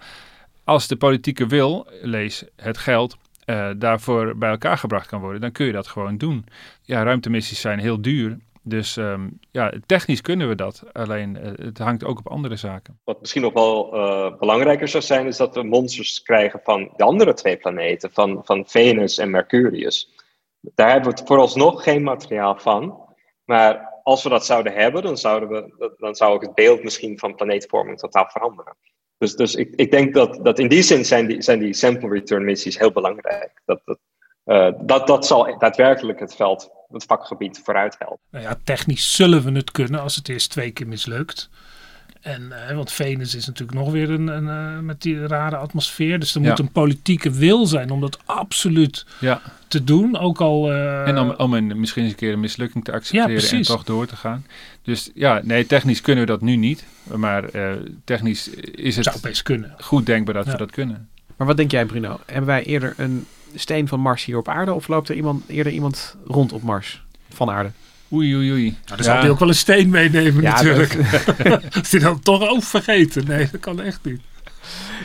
als de politieke wil, lees het geld, eh, daarvoor bij elkaar gebracht kan worden, dan kun je dat gewoon doen. Ja, ruimtemissies zijn heel duur. Dus ehm, ja, technisch kunnen we dat. Alleen het hangt ook op andere zaken. Wat misschien nog wel belangrijker zou zijn, is dat we monsters krijgen van de andere twee planeten, van, van Venus en Mercurius. Daar hebben we vooralsnog geen materiaal van. Maar als we dat zouden hebben, dan, zouden we, dan zou ook het beeld misschien van planeetvorming totaal veranderen. Dus, dus ik, ik denk dat, dat in die zin zijn die, zijn die sample return missies heel belangrijk. Dat, dat, eh, dat, dat zal daadwerkelijk het veld, het vakgebied vooruit helpen. Nou ja, technisch zullen we het kunnen als het eerst twee keer mislukt. En, eh, want Venus is natuurlijk nog weer een, een eh, met die rare atmosfeer. Dus er Ja. moet een politieke wil zijn om dat absoluut Ja, te doen. Ook al. eh, En om, om een, misschien eens een keer een mislukking te accepteren en toch door te gaan. Dus ja, nee, technisch kunnen we dat nu niet. Maar eh, technisch is zou het best kunnen. goed denkbaar dat Ja. we dat kunnen. Maar wat denk jij Bruno? Hebben wij eerder een steen van Mars hier op aarde of loopt er iemand, eerder iemand rond op Mars van aarde? Oei, oei, oei. Nou, dan Ja. zou hij ook wel een steen meenemen Ja, natuurlijk. Als hij dan toch ook vergeten. Nee, dat kan echt niet.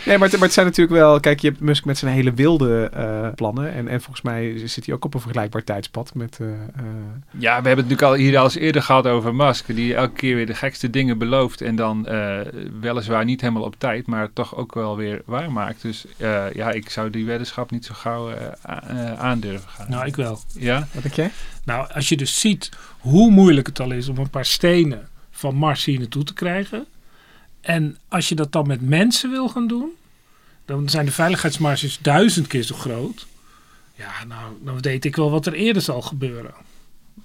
Nee, maar het, maar het zijn natuurlijk wel... Kijk, je hebt Musk met zijn hele wilde eh, plannen. En, en volgens mij zit hij ook op een vergelijkbaar tijdspad met... eh, eh, Ja, we hebben het natuurlijk al hier al eens eerder gehad over Musk. Die elke keer weer de gekste dingen belooft. En dan eh, weliswaar niet helemaal op tijd, maar toch ook wel weer waarmaakt. Dus eh, ja, ik zou die weddenschap niet zo gauw aandurven gaan. Nou, ik wel. Ja? wat denk jij? Nou, als je dus ziet hoe moeilijk het al is om een paar stenen van Mars hier naartoe te krijgen. En als je dat dan met mensen wil gaan doen, dan zijn de veiligheidsmarges duizend keer zo groot. Ja, nou, dan weet ik wel wat er eerder zal gebeuren.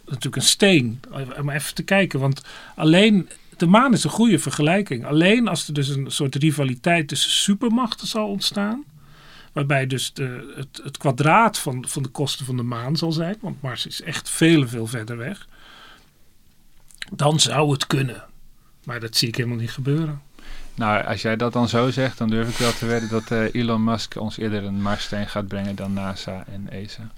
Natuurlijk een steen, om even te kijken. Want alleen, de maan is een goede vergelijking. Alleen als er dus een soort rivaliteit tussen supermachten zal ontstaan. Waarbij dus de, het, het kwadraat van, van de kosten van de maan zal zijn. Want Mars is echt veel, veel verder weg. Dan zou het kunnen. Maar dat zie ik helemaal niet gebeuren. Nou, als jij dat dan zo zegt, dan durf ik wel te wedden dat eh, Elon Musk ons eerder een Marssteen gaat brengen dan NASA en ESA.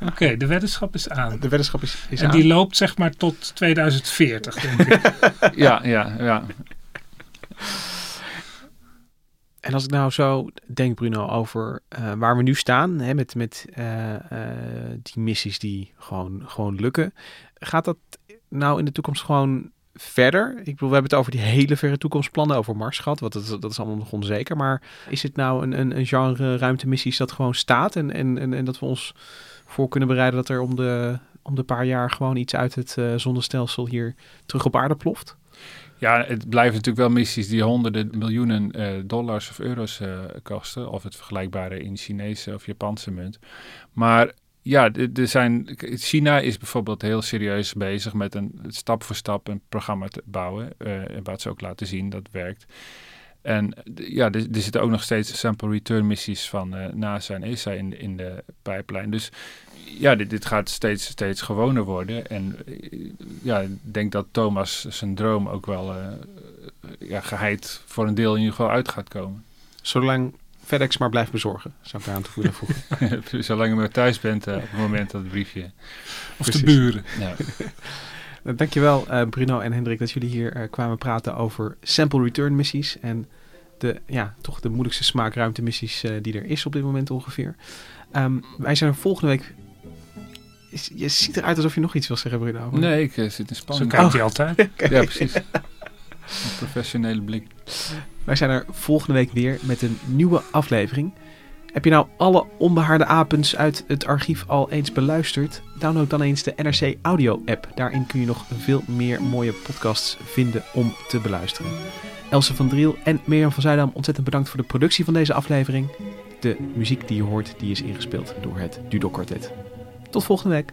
Oké, de weddenschap is aan. De weddenschap is, is En aan. die loopt zeg maar tot 2040, denk ik. Ja, ja, ja. En als ik nou zo denk, Bruno, over eh, waar we nu staan, hè, met, met eh, eh, die missies die gewoon, gewoon lukken, gaat dat nou in de toekomst gewoon verder? Ik bedoel, we hebben het over die hele verre toekomstplannen over Mars gehad, wat dat, dat is allemaal nog onzeker. Maar is het nou een, een, een genre ruimtemissies dat gewoon staat en, en, en, en dat we ons voor kunnen bereiden dat er om de, om de paar jaar gewoon iets uit het eh, zonnestelsel hier terug op aarde ploft? Ja, het blijven natuurlijk wel missies die honderden miljoenen eh, dollars of euro's eh, kosten. Of het vergelijkbare in Chinese of Japanse munt. Maar ja, er zijn, China is bijvoorbeeld heel serieus bezig met een stap voor stap een programma te bouwen. eh, en wat ze ook laten zien, dat werkt. En ja, er, zitten ook nog steeds sample return missies van eh, NASA en ESA in, in de pijplijn. Dus ja, dit, dit gaat steeds, steeds gewoner worden. En eh, ja, ik denk dat Thomas zijn droom ook wel eh, ja, geheid voor een deel in ieder geval uit gaat komen. Zolang FedEx maar blijft bezorgen. Zou ik daar aan toe voegen. Zolang je maar thuis bent uh, op het moment dat het briefje... Of Precies. de buren. Ja. Nou, dankjewel uh, Bruno en Hendrik dat jullie hier uh, kwamen praten over sample return missies. En de, ja, toch de moeilijkste smaakruimtemissies uh, die er is op dit moment ongeveer. Um, wij zijn er volgende week je ziet eruit alsof je nog iets wil zeggen, Bruno. Nee, ik uh, zit in spanning. Zo kijkt hij altijd. Ja, precies. Een professionele blik. Wij zijn er volgende week weer met een nieuwe aflevering. Heb je nou alle onbehaarde apens uit het archief al eens beluisterd? Download dan eens de NRC Audio app. Daarin kun je nog veel meer mooie podcasts vinden om te beluisteren. Else van Driel en Mirjam van Zuidam, ontzettend bedankt voor de productie van deze aflevering. De muziek die je hoort, die is ingespeeld door het Dudok Quartet. Tot volgende week.